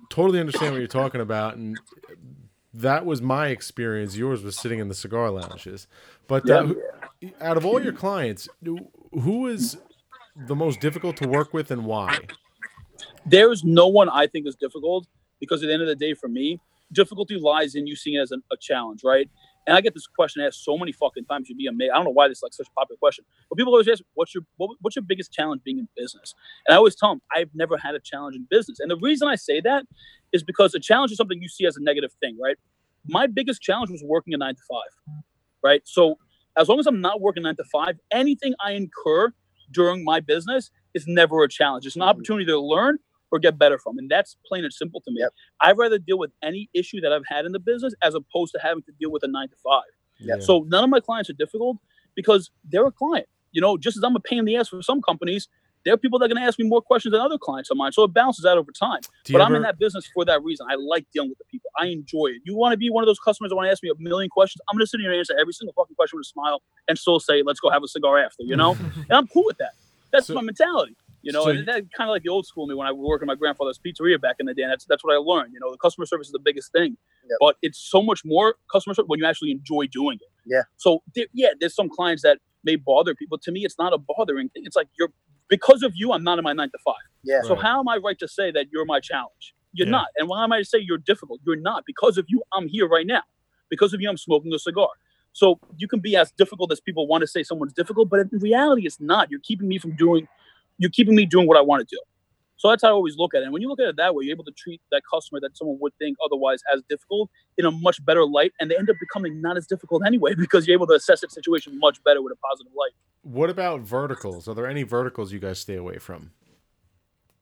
totally understand what you're talking about, and that was my experience. Yours was sitting in the cigar lounges. But uh, out of all your clients, who- is the most difficult to work with and why? There's no one I think is difficult because at the end of the day, for me, difficulty lies in you seeing it as a, a challenge, right? And I get this question asked so many fucking times. You'd be amazed. I don't know why this is like such a popular question, but people always ask, "What's your what, what's your biggest challenge being in business?" And I always tell them, "I've never had a challenge in business." And the reason I say that is because a challenge is something you see as a negative thing, right? My biggest challenge was working a nine to five, right? So as long as I'm not working nine to five, anything I incur during my business is never a challenge. It's an Mhm. opportunity to learn or get better from. And that's plain and simple to me. Yep. I'd rather deal with any issue that I've had in the business as opposed to having to deal with a nine to five. Yeah. So none of my clients are difficult because they're a client. You know, just as I'm a pain in the ass for some companies, there are people that are going to ask me more questions than other clients of mine. So it balances out over time. Do you But I'm in that business for that reason. I like dealing with the people. I enjoy it. You want to be one of those customers that want to ask me a million questions? I'm going to sit here and answer every single fucking question with a smile and still say, let's go have a cigar after, you know? and I'm cool with that. That's So- my mentality. You know, so and that kind of like the old school me when I worked at my grandfather's pizzeria back in the day. And that's that's what I learned. You know, the customer service is the biggest thing, Yep. but it's so much more customer service when you actually enjoy doing it. Yeah. So there, yeah, there's some clients that may bother people. To me, it's not a bothering thing. It's like you're because of you, I'm not in my nine to five. Yeah. So Right. how am I right to say that you're my challenge? You're Yeah. not. And why am I to say you're difficult? You're not. Because of you, I'm here right now. Because of you, I'm smoking a cigar. So you can be as difficult as people want to say someone's difficult, but in reality, it's not. You're keeping me from doing. You're keeping me doing what I want to do. So that's how I always look at it. And when you look at it that way, you're able to treat that customer that someone would think otherwise as difficult in a much better light, and they end up becoming not as difficult anyway because you're able to assess that situation much better with a positive light. What about verticals? Are there any verticals you guys stay away from?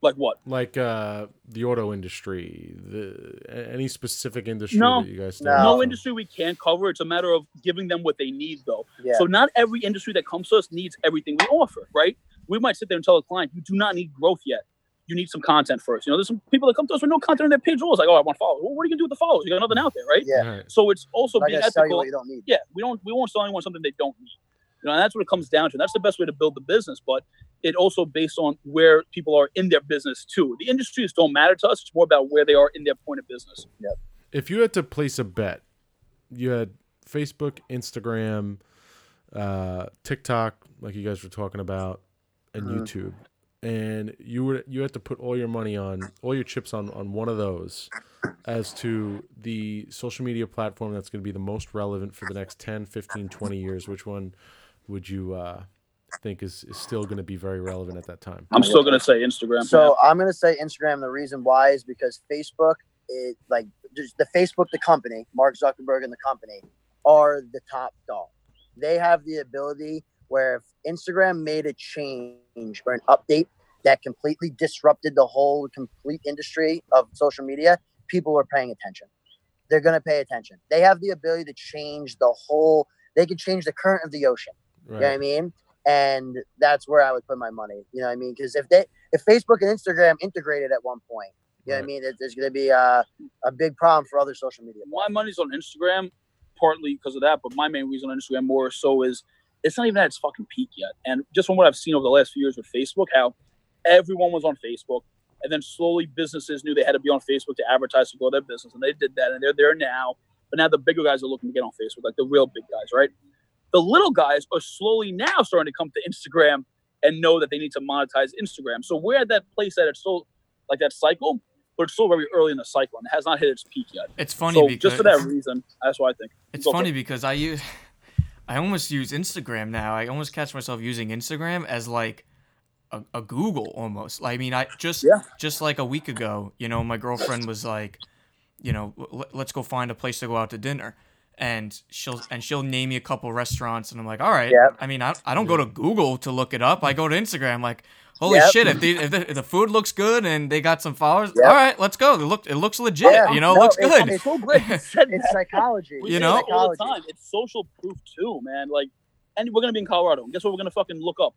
Like what? Like uh, the auto industry, the any specific industry No. that you guys stay No. away No industry we can't cover. It's a matter of giving them what they need, though. Yeah. So not every industry that comes to us needs everything we offer, right? We might sit there and tell a client, you do not need growth yet. You need some content first. You know, there's some people that come to us with no content on their page. It's like, oh, I want followers. Well, what are you gonna do with the followers? You got nothing out there, right? Yeah. Right. So it's also I'm being gonna sell you ethical. what you don't need. Yeah, we don't we won't sell anyone something they don't need. You know, and that's what it comes down to. That's the best way to build the business, but it also based on where people are in their business too. The industries don't matter to us. It's more about where they are in their point of business. Yeah. If you had to place a bet, you had Facebook, Instagram, uh, TikTok, like you guys were talking about, and Mhm. YouTube, and you were you had to put all your money on all your chips on on one of those as to the social media platform that's going to be the most relevant for the next 10 15 20 years which one would you uh, think is, is still going to be very relevant at that time I'm still gonna say Instagram. So I'm gonna say Instagram. The reason why is because Facebook, it like just the Facebook, the company, Mark Zuckerberg and the company are the top dog. They have the ability where if Instagram made a change or an update that completely disrupted the whole complete industry of social media, people are paying attention. They're gonna pay attention. They have the ability to change the whole. They can change the current of the ocean. You know what I mean? And that's where I would put my money. You know what I mean? Because if they, if Facebook and Instagram integrated at one point, you know what I mean? There's going to be a, a big problem for other social media. my money's on Instagram, partly because of that, but my main reason on Instagram more so is it's not even at its fucking peak yet. And just from what I've seen over the last few years with Facebook, how everyone was on Facebook, and then slowly businesses knew they had to be on Facebook to advertise to grow their business, and they did that, and they're there now. But now the bigger guys are looking to get on Facebook, like the real big guys, right? The little guys are slowly now starting to come to Instagram and know that they need to monetize Instagram. So we're at that place that it's still like that cycle, but it's still very early in the cycle and it has not hit its peak yet. It's funny So because just for that reason, that's why I think. It's for funny because I use I almost use Instagram now. I almost catch myself using Instagram as like a, a Google almost. Like, I mean, I just Yeah. just like a week ago, you know, my girlfriend was like, you know, "L- let's go find a place to go out to dinner. And she'll and she'll name me a couple restaurants, and I'm like, all right. Yep. I mean, I, I don't go to Google to look it up. I go to Instagram. Like, holy Yep. shit! If, the if, the if the food looks good and they got some followers, Yep. all right, let's go. It look it looks legit. Yeah, you know, no, looks good. It's so great. You It's psychology. We You know? that all the time. It's social proof too, man. Like, and we're gonna be in Colorado. And guess what? We're gonna fucking look up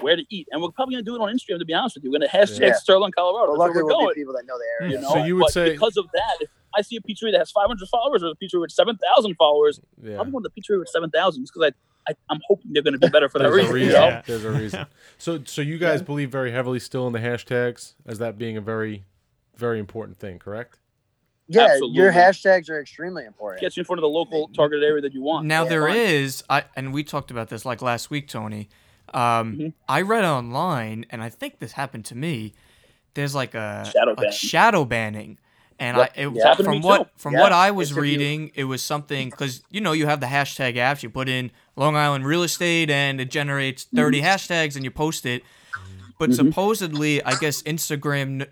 where to eat, and we're probably gonna do it on Instagram. To be honest with you, we're gonna hashtag Yeah. Sterling, Colorado. But That's where luckily, we're we'll going. be people that know the area. Hmm. You know, So you would but say- because of that, if I see a pizzeria that has 500 followers or a pizzeria with 7,000 followers, yeah I'm going to the pizzeria with 7,000 just because I, I, I'm hoping they're going to be better for that There's a reason. reason. You know? Yeah. There's a reason. So, so you guys believe very heavily still in the hashtags as that being a very, very important thing, correct? Yeah, Absolutely. your hashtags are extremely important. Gets you in front of the local targeted area that you want. Now Yeah, there fine. is, I and we talked about this like last week, Tony. Um, Mhm. I read online, and I think this happened to me. There's like a Shadow a banning. shadow banning, and Yep. I it, It's from what too. from Yeah, what I was it's reading, it was something because you know you have the hashtag apps. You put in Long Island real estate, and it generates 30 hashtags, and you post it. But Mhm. supposedly, I guess Instagram,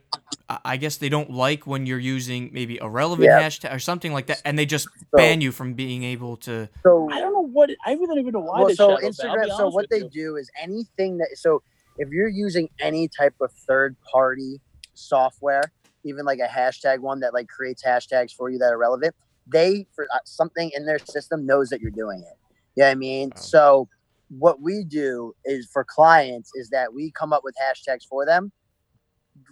I- I guess they don't like when you're using maybe a relevant Yeah. hashtag or something like that, and they just So- ban you from being able to. So I don't know what. I really don't even know why. well, so shadow ban, I'll be Instagram. So what they you. do is anything that. So if you're using any type of third party software, even like a hashtag one that like creates hashtags for you that are relevant, they for uh, something in their system knows that you're doing it. Yeah, I mean, Wow. so what we do is for clients is that we come up with hashtags for them,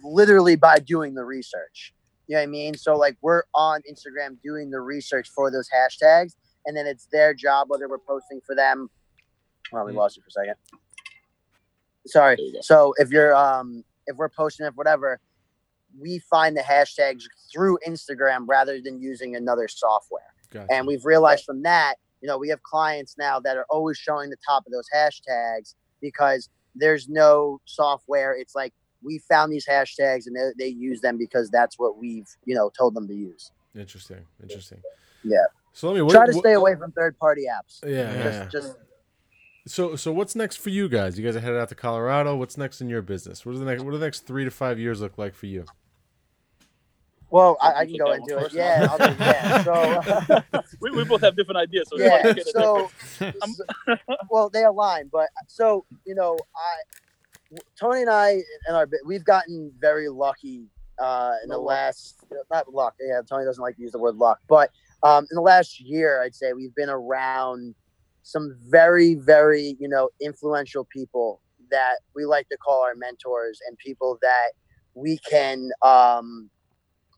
literally by doing the research. You know what I mean? So like we're on Instagram doing the research for those hashtags, and then it's their job whether we're posting for them. well we Mm. lost you for a second. Sorry. You. So if you're um if we're posting it whatever, we find the hashtags through Instagram rather than using another software. Gotcha. And we've realized from that, you know, we have clients now that are always showing the top of those hashtags because there's no software. It's like we found these hashtags and they, they use them because that's what we've, you know, told them to use. Interesting. Interesting. Yeah. So let me what, Try to what- stay away from third party apps. Yeah, Yeah. yeah. Just, just So so what's next for you guys? You guys are headed out to Colorado. What's next in your business? What are the next what do the next three to five years look like for you? Well, I, I can go that one into it. Yeah, I'll- I'll do, yeah. So we, we both have different ideas. So yeah, might get it so, so- well, they align, but so you know, I, Tony and I, and our we've gotten very lucky uh, in the last not luck. Yeah, Tony doesn't like to use the word luck, but um, in the last year, I'd say we've been around some very, very you know influential people that we like to call our mentors and people that we can um,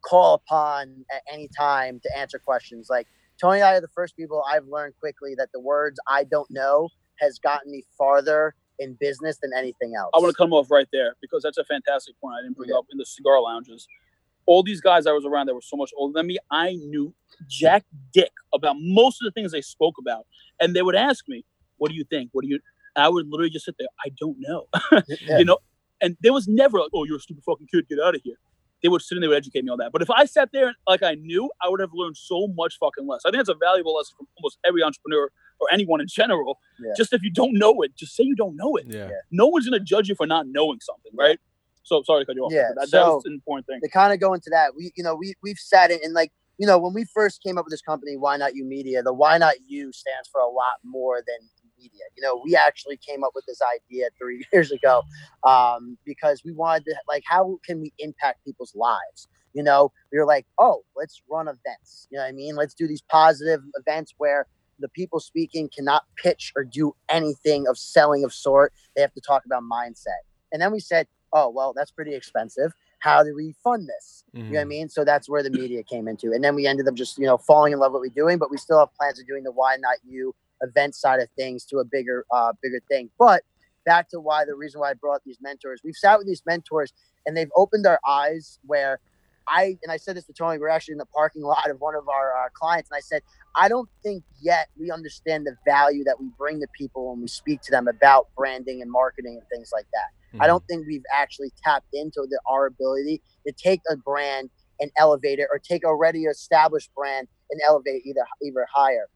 call upon at any time to answer questions like Tony and I are the first people I've learned quickly that the words I don't know has gotten me farther in business than anything else. I want to come off right there because that's a fantastic point I didn't bring Yeah. up in the cigar lounges. All these guys I was around that were so much older than me, I knew Jack Dick about most of the things they spoke about. And they would ask me, What do you think? What do you I would literally just sit there, I don't know. Yeah. You know? And there was never like, Oh, you're a stupid fucking kid, get out of here. They would sit and they would educate me on that. But if I sat there like I knew, I would have learned so much fucking less. I think that's a valuable lesson from almost every entrepreneur or anyone in general. Yeah. Just if you don't know it, just say you don't know it Yeah. no one's going to judge you for not knowing something, right? So sorry to cut you off. Yeah, but that, so- that was an important thing. to kind of go into that, we you know we we've said it and like you know when we first came up with this company, Why Not You Media, the Why Not You stands for a lot more than media. You know, we actually came up with this idea three years ago um, because we wanted to like how can we impact people's lives. You know, we were like, oh, let's run events. You know what I mean? Let's do these positive events where the people speaking cannot pitch or do anything of selling of sort. They have to talk about mindset. And then we said, oh, well, that's pretty expensive. How do we fund this? You know what I Mhm. mean? So that's where the media came into. And then we ended up just, you know, falling in love with what we're doing, but we still have plans of doing the why not you event side of things to a bigger, uh, bigger thing. But back to why the reason why I brought these mentors, we've sat with these mentors and they've opened our eyes where I, and I said this to Tony, we're actually in the parking lot of one of our uh, clients. And I said, I don't think yet we understand the value that we bring to people when we speak to them about branding and marketing and things like that. Mm-hmm. I don't think we've actually tapped into the, our ability to take a brand and elevate it, or take already established brand and elevate either either higher.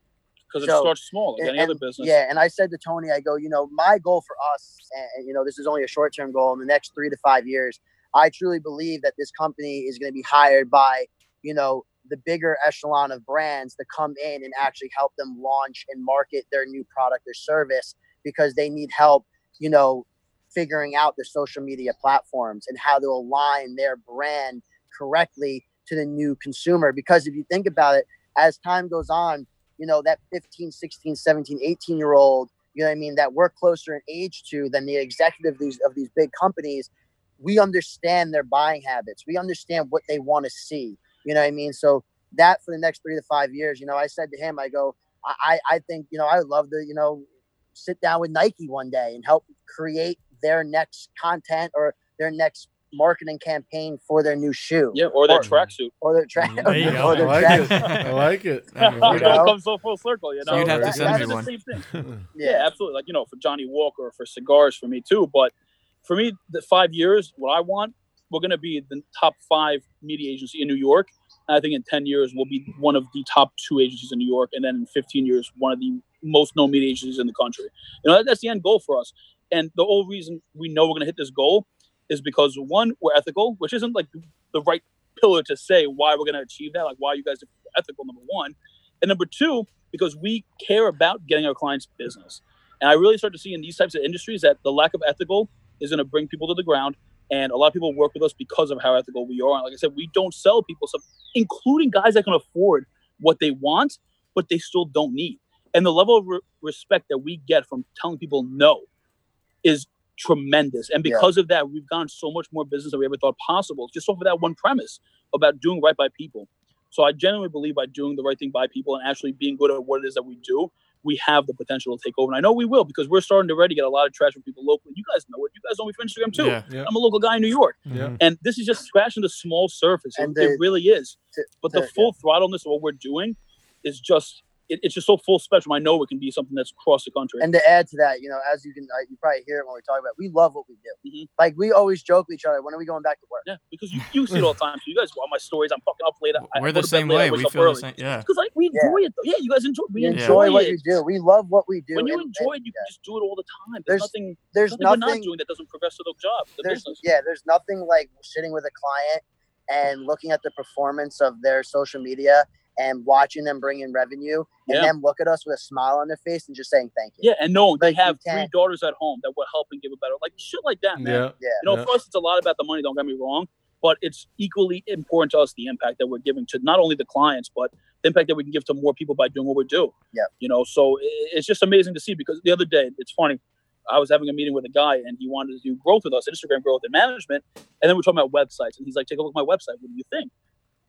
Because it so- starts small, like any other business. Yeah, and I said to Tony, I go, you know, my goal for us, and, and, you know, this is only a short term goal in the next three to five years. I truly believe that this company is going to be hired by, you know, the bigger echelon of brands to come in and actually help them launch and market their new product or service because they need help, you know, figuring out the social media platforms and how to align their brand correctly to the new consumer. Because if you think about it, as time goes on, you know, that 15, 16, 17, 18 year old, you know what I mean, that we're closer in age to than the executive of these of these big companies, we understand their buying habits. We understand what they want to see. You know what I mean? So that for the next three to five years, you know, I said to him, I go, I I think, you know, I would love to, you know, sit down with Nike one day and help create their next content or their next marketing campaign for their new shoe Yeah, or their Or- tracksuit. or their track There you go. I like it. I like it. You you know, it comes so full circle, you know. So you'd have to send that's me one. Yeah. Yeah, absolutely. Like you know, for Johnnie Walker, for cigars, for me too. But for me, the five years, what I want, we're going to be the top five media agency in New York. And I think in ten years, we'll be one of the top two agencies in New York, and then in fifteen years, one of the most known media agencies in the country. You know, that, that's the end goal for us. And the whole reason we know we're going to hit this goal is because one, we're ethical, which isn't like the right pillar to say why we're going to achieve that, like why you guys are ethical. Number one, and number two, because we care about getting our clients business. And I really start to see in these types of industries that the lack of ethical is going to bring people to the ground. And a lot of people work with us because of how ethical we are. And like I said, we don't sell people stuff, including guys that can afford what they want, but they still don't need. And the level of re- respect that we get from telling people no is tremendous. And Yeah. because of that, we've gone so much more business than we ever thought possible, just off of that one premise about doing right by people. So I genuinely believe by doing the right thing by people and actually being good at what it is that we do, we have the potential to take over. And I know we will because we're starting to already get a lot of trash from people locally. You guys know it. You guys know me from Instagram too. Yeah. Yeah. I'm a local guy in New York. Mm-hmm. Yeah. And this is just scratching the small surface. It, And it the- really is. to- But to- the full throttleness of what we're doing is just, it, it's just so full spectrum. I know it can be something that's across the country. And to add to that, you know, as you can, uh, you probably hear it when we talk about, it, we love what we do. Mhm. Like we always joke with each other, when are we going back to work? yeah, because you, you see it all the time. So you guys watch my stories. I'm fucking up late. I- I We're go the same way. wake We up feel the early. same. Yeah. Because like we Yeah. enjoy it. Though. Yeah, you guys enjoy. We We Yeah. enjoy what it. you do. We love what we do. When you and- enjoy it, you yeah. can just do it all the time. There's There's, nothing. there's nothing, we're not nothing. doing that doesn't progress to the job, the there's business. yeah, there's nothing like sitting with a client and looking at the performance of their social media and watching them bring in revenue and Yeah. them look at us with a smile on their face and just saying thank you. Yeah, and no, they Like, have three daughters at home that will help and give a better, like shit like that, man. Yeah. Yeah. You know, Yeah. for us, it's a lot about the money. Don't get me wrong, but it's equally important to us the impact that we're giving to not only the clients, but the impact that we can give to more people by doing what we do. Yeah. You know, so it's just amazing to see because the other day, it's funny. I was having a meeting with a guy and he wanted to do growth with us, Instagram growth and management. And then we're talking about websites. And he's like, take a look at my website. What do you think?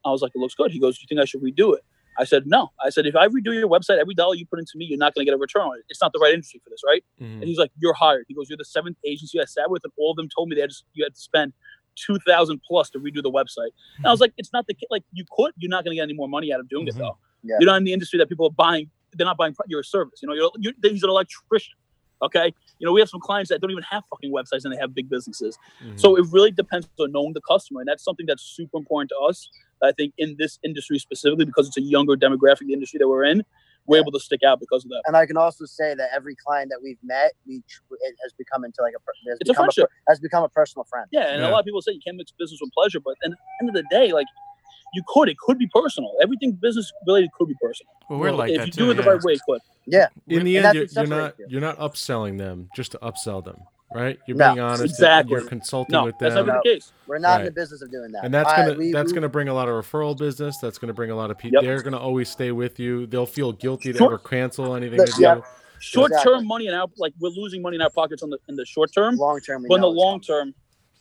I was like, it looks good. He goes, you think I should redo it? I said, no. I said, if I redo your website, every dollar you put into me, you're not going to get a return on it. It's not the right industry for this, right? Mhm. And he's like, "You're hired." He goes, "You're the seventh agency I sat with, and all of them told me they had to, you had to spend two thousand plus to redo the website." And I was like, "It's not the ca- like you could. You're not going to get any more money out of doing Mhm. it though. Yeah. You're not in the industry that people are buying. They're not buying pro- your service. You know, you're, you're he's an electrician. Okay, you know we have some clients that don't even have fucking websites and they have big businesses. Mhm. So it really depends on knowing the customer, and that's something that's super important to us. I think in this industry specifically because it's a younger demographic industry that we're in, we're Yeah. able to stick out because of that. And I can also say that every client that we've met, we it has become into like a per- has It's a friendship. per- has become a personal friend. Yeah, and Yeah. a lot of people say you can't mix business with pleasure, but at the end of the day, like you could. It could be personal. Everything business related could be personal. Well, we're like if that you too. do it the right way, it could. Yeah, in the end, you're, you're not you. you're not upselling them just to upsell them, right? You're No, being honest. exactly. You're consulting No, with that's them, never the case. we're not in the business of doing that. and that's I- gonna we- that's we- gonna bring a lot of referral business. That's gonna bring a lot of people. Yep. They're gonna always stay with you. They'll feel guilty to Sure. ever cancel anything The- to do. yeah. Short term Exactly. money and out like we're losing money in our pockets on the in the short term, long term. but in the long term,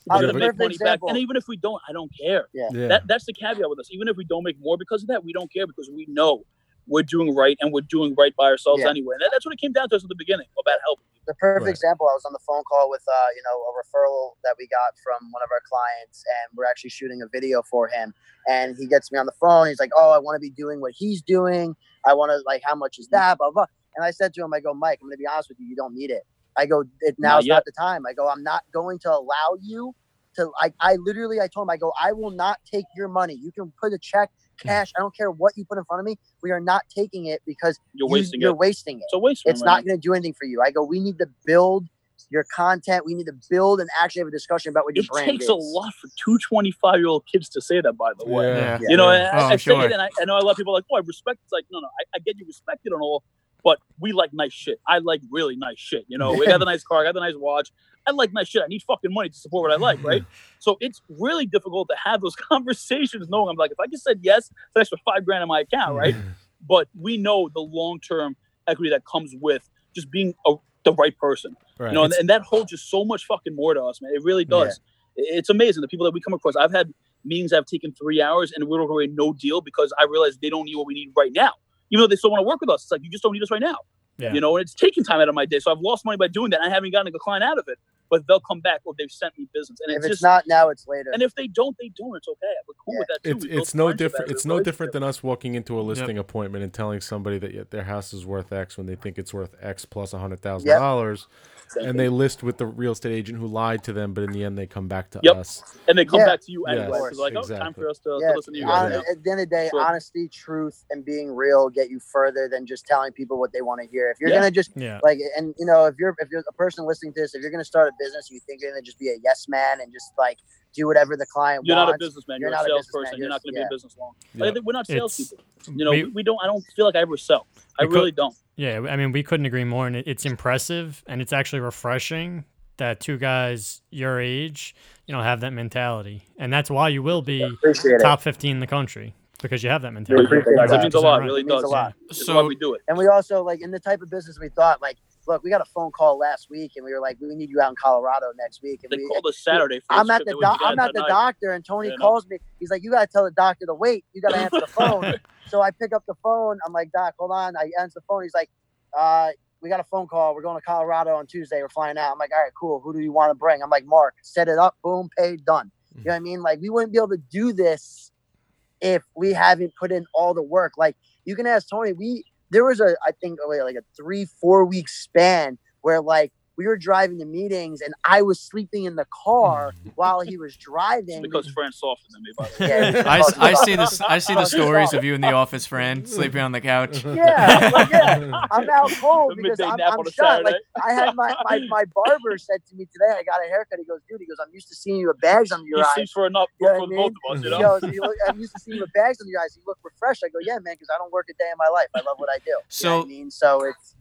we're the gonna make money example- back. And even if we don't, I don't care. Yeah. That that's the caveat with us. Even if we don't make more because of that, we don't care because we know we're doing right and we're doing right by ourselves Yeah. anyway. And that, that's what it came down to us at the beginning about helping. the perfect Right. example. I was on the phone call with uh, you know a referral that we got from one of our clients, and we're actually shooting a video for him. And he gets me on the phone. He's like, "Oh, I want to be doing what he's doing. I want to like, how much is that?" Blah blah. And I said to him, "I go, Mike, I'm going to be honest with you. You don't need it. I go, it, now's yet. not the time. I go, I'm not going to allow you to. I, I literally, I told him, I go, I will not take your money. You can put a check, cash. I don't care what you put in front of me. We are not taking it because You're you- wasting you're it. wasting it It's a waste. it's not going to do anything for you. I go, we need to build your content. We need to build and actually have a discussion about what now. your It brand takes is. a lot for two 25 year old kids to say that, by the way. Yeah. Yeah. You know, Yeah. I, Oh, I say sure. it, and I, I know a lot of people are like, "Oh, I respect." It's like, no, no, I, I get you respected it and all, but we like nice shit. I like really nice shit. You know, we got the nice car, I got the nice watch. I like nice shit. I need fucking money to support what I like, right? so it's really difficult to have those conversations, knowing I'm like, if I just said yes, it's an extra five grand in my account, right? but we know the long term equity that comes with just being a, the right person. Right. You know, and, and that holds just so much fucking more to us, man. It really does. It- It's amazing the people that we come across. I've had meetings that have taken three hours and we're away no deal because I realize they don't need what we need right now. Even though they still want to work with us, it's like you just don't need us right now. Yeah. You know, and it's taking time out of my day. So I've lost money by doing that. I haven't gotten a client out of it. But they'll come back or they've sent me business, and If it's it's just not now, it's later. and if they don't, they don't. It's okay. We're cool Yeah. with that too. It's it's no different. It's no different than us walking into a listing appointment and telling somebody that their house is worth X when they think it's worth X plus a hundred thousand dollars, Same and thing. they list with the real estate agent who lied to them, but in the end they come back to Yep. us. and they come Yeah. back to you Yes, anyway. Because like, oh, time for us to, yeah, to listen to you hon- guys. Yeah. now. at the end of the day, Sure. honesty, truth, and being real get you further than just telling people what they want to hear. If you're Yeah. gonna just Yeah. like, and you know, if you're if you're a person listening to this, if you're gonna start a business, you think you're gonna just be a yes man and just like do whatever the client wants? You're not a wants. businessman. You're You're, not a a salesperson. You're you're- not going to be yeah. in business long. Yeah. Like, we're not It's- salespeople. You know, we- we, we don't. I don't feel like I ever sell. I We could- really don't. Yeah, I mean, we couldn't agree more, and it- it's impressive, and it's actually refreshing that two guys your age, you know, have that mentality, and that's why you will be Appreciate it. top fifteen in the country because you have that mentality. appreciate Guys, that. it means a lot. 100% It really It means does. a lot. It's So- why we do it. And we also like in the type of business we thought like, look, we got a phone call last week, and we were like, we need you out in Colorado next week. And They we, called us Saturday. For I'm at trip the that we doc- began I'm at the night. doctor, and Tony Yeah, no. calls me. He's like, "You got to tell the doctor to wait. You got to answer the phone." so I pick up the phone. I'm like, "Doc, hold on." I answer the phone. He's like, uh, "We got a phone call. We're going to Colorado on Tuesday. We're flying out." I'm like, "All right, cool. Who do you want to bring?" I'm like, "Mark. Set it up. Boom, paid, done." You know what I mean? Like we wouldn't be able to do this if we haven't put in all the work. Like you can ask Tony. We there was a I think oh, like a three four week span where like we were driving to meetings and I was sleeping in the car while he was It's driving. because Fran's softer than me, by the way. Yeah, I, I see this. I see the stories of you in the office, Fran, sleeping on the couch. Yeah, I'm like, yeah, I'm out cold because I'm, nap I'm on shot. Like I had my, my my barber said to me today, I got a haircut. He goes, dude, he goes, I'm used to seeing you with bags under your He eyes. sleeps for enough You know for what I both of us, you He know. goes, "You look- I'm used to seeing you with bags under your eyes. You look refreshed. I go, yeah, man, because I don't work a day in my life. I love what I do. You know So- what I mean, so it's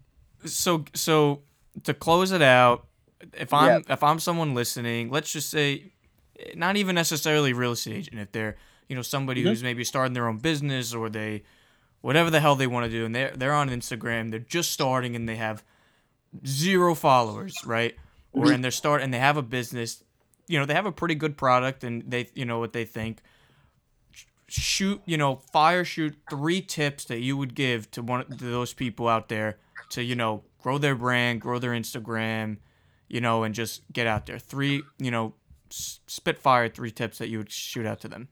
so so to close it out if i'm if i'm someone listening let's just say not even necessarily a real estate agent if they're you know somebody Mhm. who's maybe starting their own business or they whatever the hell they want to do and they're they're on instagram they're just starting and they have zero followers right? Or and they're start and they have a business you know they have a pretty good product and they you know what they think. Shoot you know fire shoot three tips that you would give to one to those people out there to you know grow their brand grow their instagram you know and just get out there three you know spitfire three tips that you would shoot out to them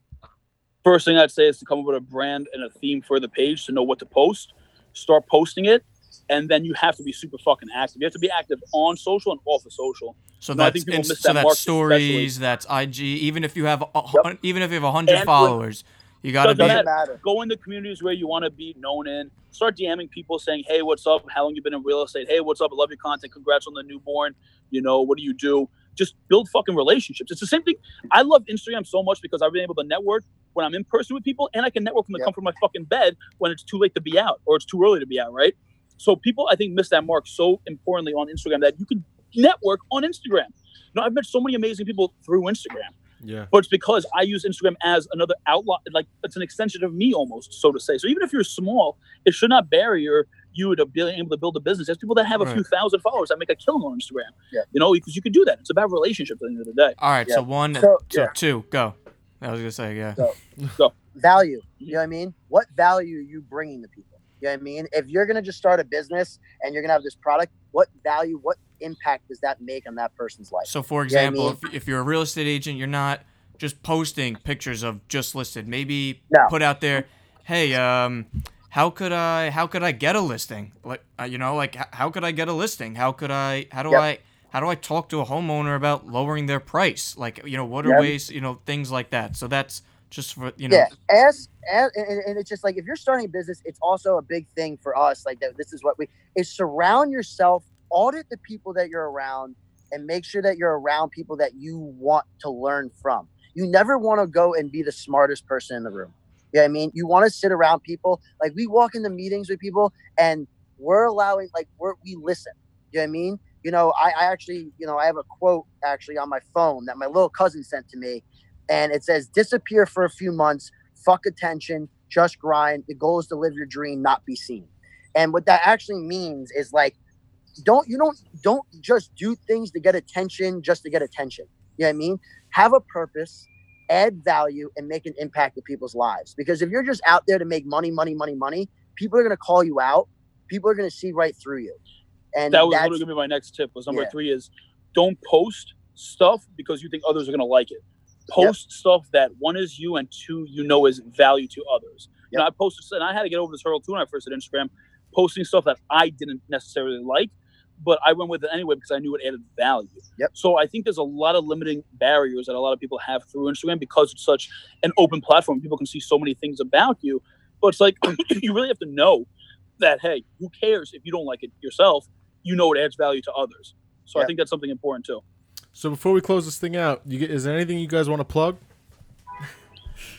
First thing I'd say is to come up with a brand and a theme for the page to know what to post. Start posting it, and then you have to be super fucking active. You have to be active on social and off of social. so that's think people miss so that that's stories that's ig even if you have a, Yep. even if you have a hundred followers you got to Doesn't be doesn't matter. matter. Go in the communities where you want to be known in. Start DMing people saying, "Hey, what's up? How long you been in real estate? Hey, what's up? I love your content. Congrats on the newborn. You know, what do you do?" Just build fucking relationships. It's the same thing. I love Instagram so much because I've been able to network when I'm in person with people, and I can network from the Yeah. comfort of my fucking bed when it's too late to be out or it's too early to be out. Right? So people, I think, miss that mark so importantly on Instagram that you can network on Instagram. You know, I've met so many amazing people through Instagram Yeah. but it's because I use Instagram as another outlet, like it's an extension of me almost, so to say. So even if you're small, it should not barrier you to being able to build a business. There's people that have a few thousand followers that make a killing on Instagram. Yeah. You know, because you could do that. It's about relationships at the end of the day. all right Yeah. so one So- so yeah. two go i was gonna say yeah So value. You know what I mean? What value are you bringing to people? You know what I mean? If you're gonna just start a business and you're gonna have this product, what value, what impact does that make on that person's life? So, for Yeah, I example, mean- if, if you're a real estate agent, you're not just posting pictures of just listed. Maybe No. put out there, hey, um, how could I how could I get a listing? Like, uh, you know, like how could I get a listing? How could I how do Yep. I how do I talk to a homeowner about lowering their price? Like, you know, what are Yep. ways, you know, things like that. So that's just for you know. yeah, ask, ask and, and it's just like if you're starting a business, it's also a big thing for us. Like that, this is what we is surround yourself, audit the people that you're around, and make sure that you're around people that you want to learn from. You never want to go and be the smartest person in the room. You know I mean? You want to sit around people. Like we walk into meetings with people and we're allowing like we're we listen. You know I mean? You know, I, I actually, you know, I have a quote actually on my phone that my little cousin sent to me. And it says, disappear for a few months, fuck attention, just grind. The goal is to live your dream, not be seen. And what that actually means is like, don't you don't don't just do things to get attention just to get attention. You know what I mean? Have a purpose, add value, and make an impact to people's lives. Because if you're just out there to make money, money, money, money, people are gonna call you out. People are gonna see right through you. And that was literally gonna be my next tip. Was number Yeah. three is don't post stuff because you think others are going to like it. Post stuff that one is you and two you know is value to others. You know, I posted and I had to get over this hurdle too when I first did Instagram, posting stuff that I didn't necessarily like, but I went with it anyway because I knew it added value. Yep. So I think there's a lot of limiting barriers that a lot of people have through Instagram because it's such an open platform. People can see so many things about you, but it's like you really have to know that hey, who cares if you don't like it yourself? You know it adds value to others. So I think that's something important too. So before we close this thing out, you, get- is there anything you guys want to plug?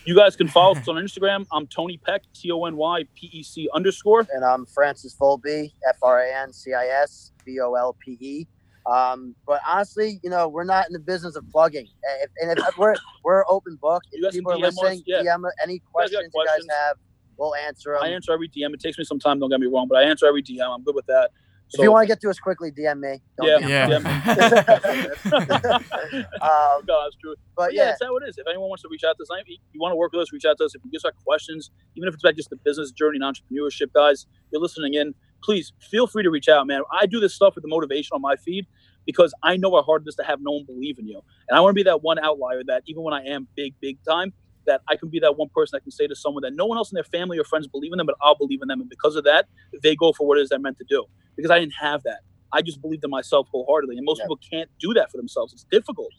You guys can follow us on Instagram. I'm Tony Pec, T O N Y P E C underscore. and I'm Francis Volpe, F R A N C I S V O L P E. Um, but honestly, you know, we're not in the business of plugging. If, and if we're we're open book, if guys can people are DM us, listening, yeah. DM any got questions you guys have, we'll answer them. I answer every DM. It takes me some time, don't get me wrong, but I answer every DM. I'm good with that. If you want to get to us quickly, DM me. Don't Yeah. DM me. Yeah. Um, no, that's true. but But yeah, yeah, that's how it is. If anyone wants to reach out to us, if you want to work with us, reach out to us. If you just have questions, even if it's about just the business journey and entrepreneurship, guys, you're listening in, please feel free to reach out, man. I do this stuff with the motivation on my feed because I know how hard it is to have no one believe in you. And I want to be that one outlier that even when I am big, big time, that I can be that one person that can say to someone that no one else in their family or friends believe in them, but I'll believe in them. And because of that, they go for what it is they're meant to do. Because I didn't have that. I just believed in myself wholeheartedly. And most Yeah. people can't do that for themselves. It's difficult.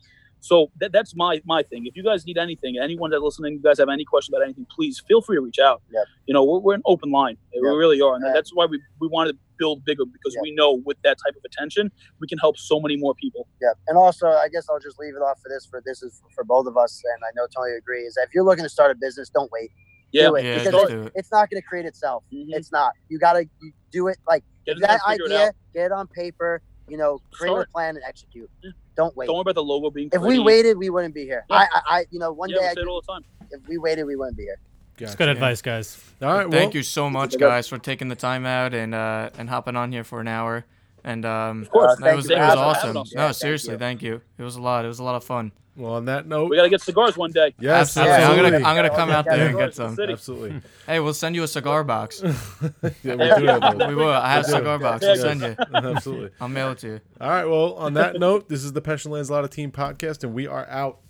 So that, that's my my thing. If you guys need anything, anyone that's listening, you guys have any question about anything, please feel free to reach out. Yep. You know, we're, we're an open line. We really are. And Yeah. that's why we, we wanted to build bigger because Yep. we know with that type of attention, we can help so many more people. yeah. And also, I guess I'll just leave it off for this. For this is for both of us, and I know Tony agrees. If you're looking to start a business, don't wait. Yeah. do it Yeah, because just it- do it. it's not going to create itself. Mhm. It's not. You got to do it like Get that done, figure it idea, get it on paper, you know, create Start. a plan and execute. Yeah. Don't wait. Don't worry about the logo being if we waited, we wouldn't be here. Yeah. I, I, I, you know, one yeah, day we I say it all the time. if we waited, we wouldn't be here. Gotcha. Good advice, guys. All right. Well, Thank you so much, guys, for taking the time out and uh, and hopping on here for an hour. And um, Of course. Uh, it thank was you it was having us. awesome. Yeah, no, thank seriously, you. thank you. It was a lot. It was a lot of fun. Well, on that note, We got to get cigars one day. yes, absolutely. I'm gonna I'm gonna come out there and get some. Absolutely. Hey, we'll send you a cigar box. Yeah, we Yeah, do have those. We will. I have a We'll do. cigar box. Yeah, I'll send you. Absolutely. I'll mail it to you. All right. Well, on that note, this is the Pesce and Lanzillotta Team podcast, and we are out.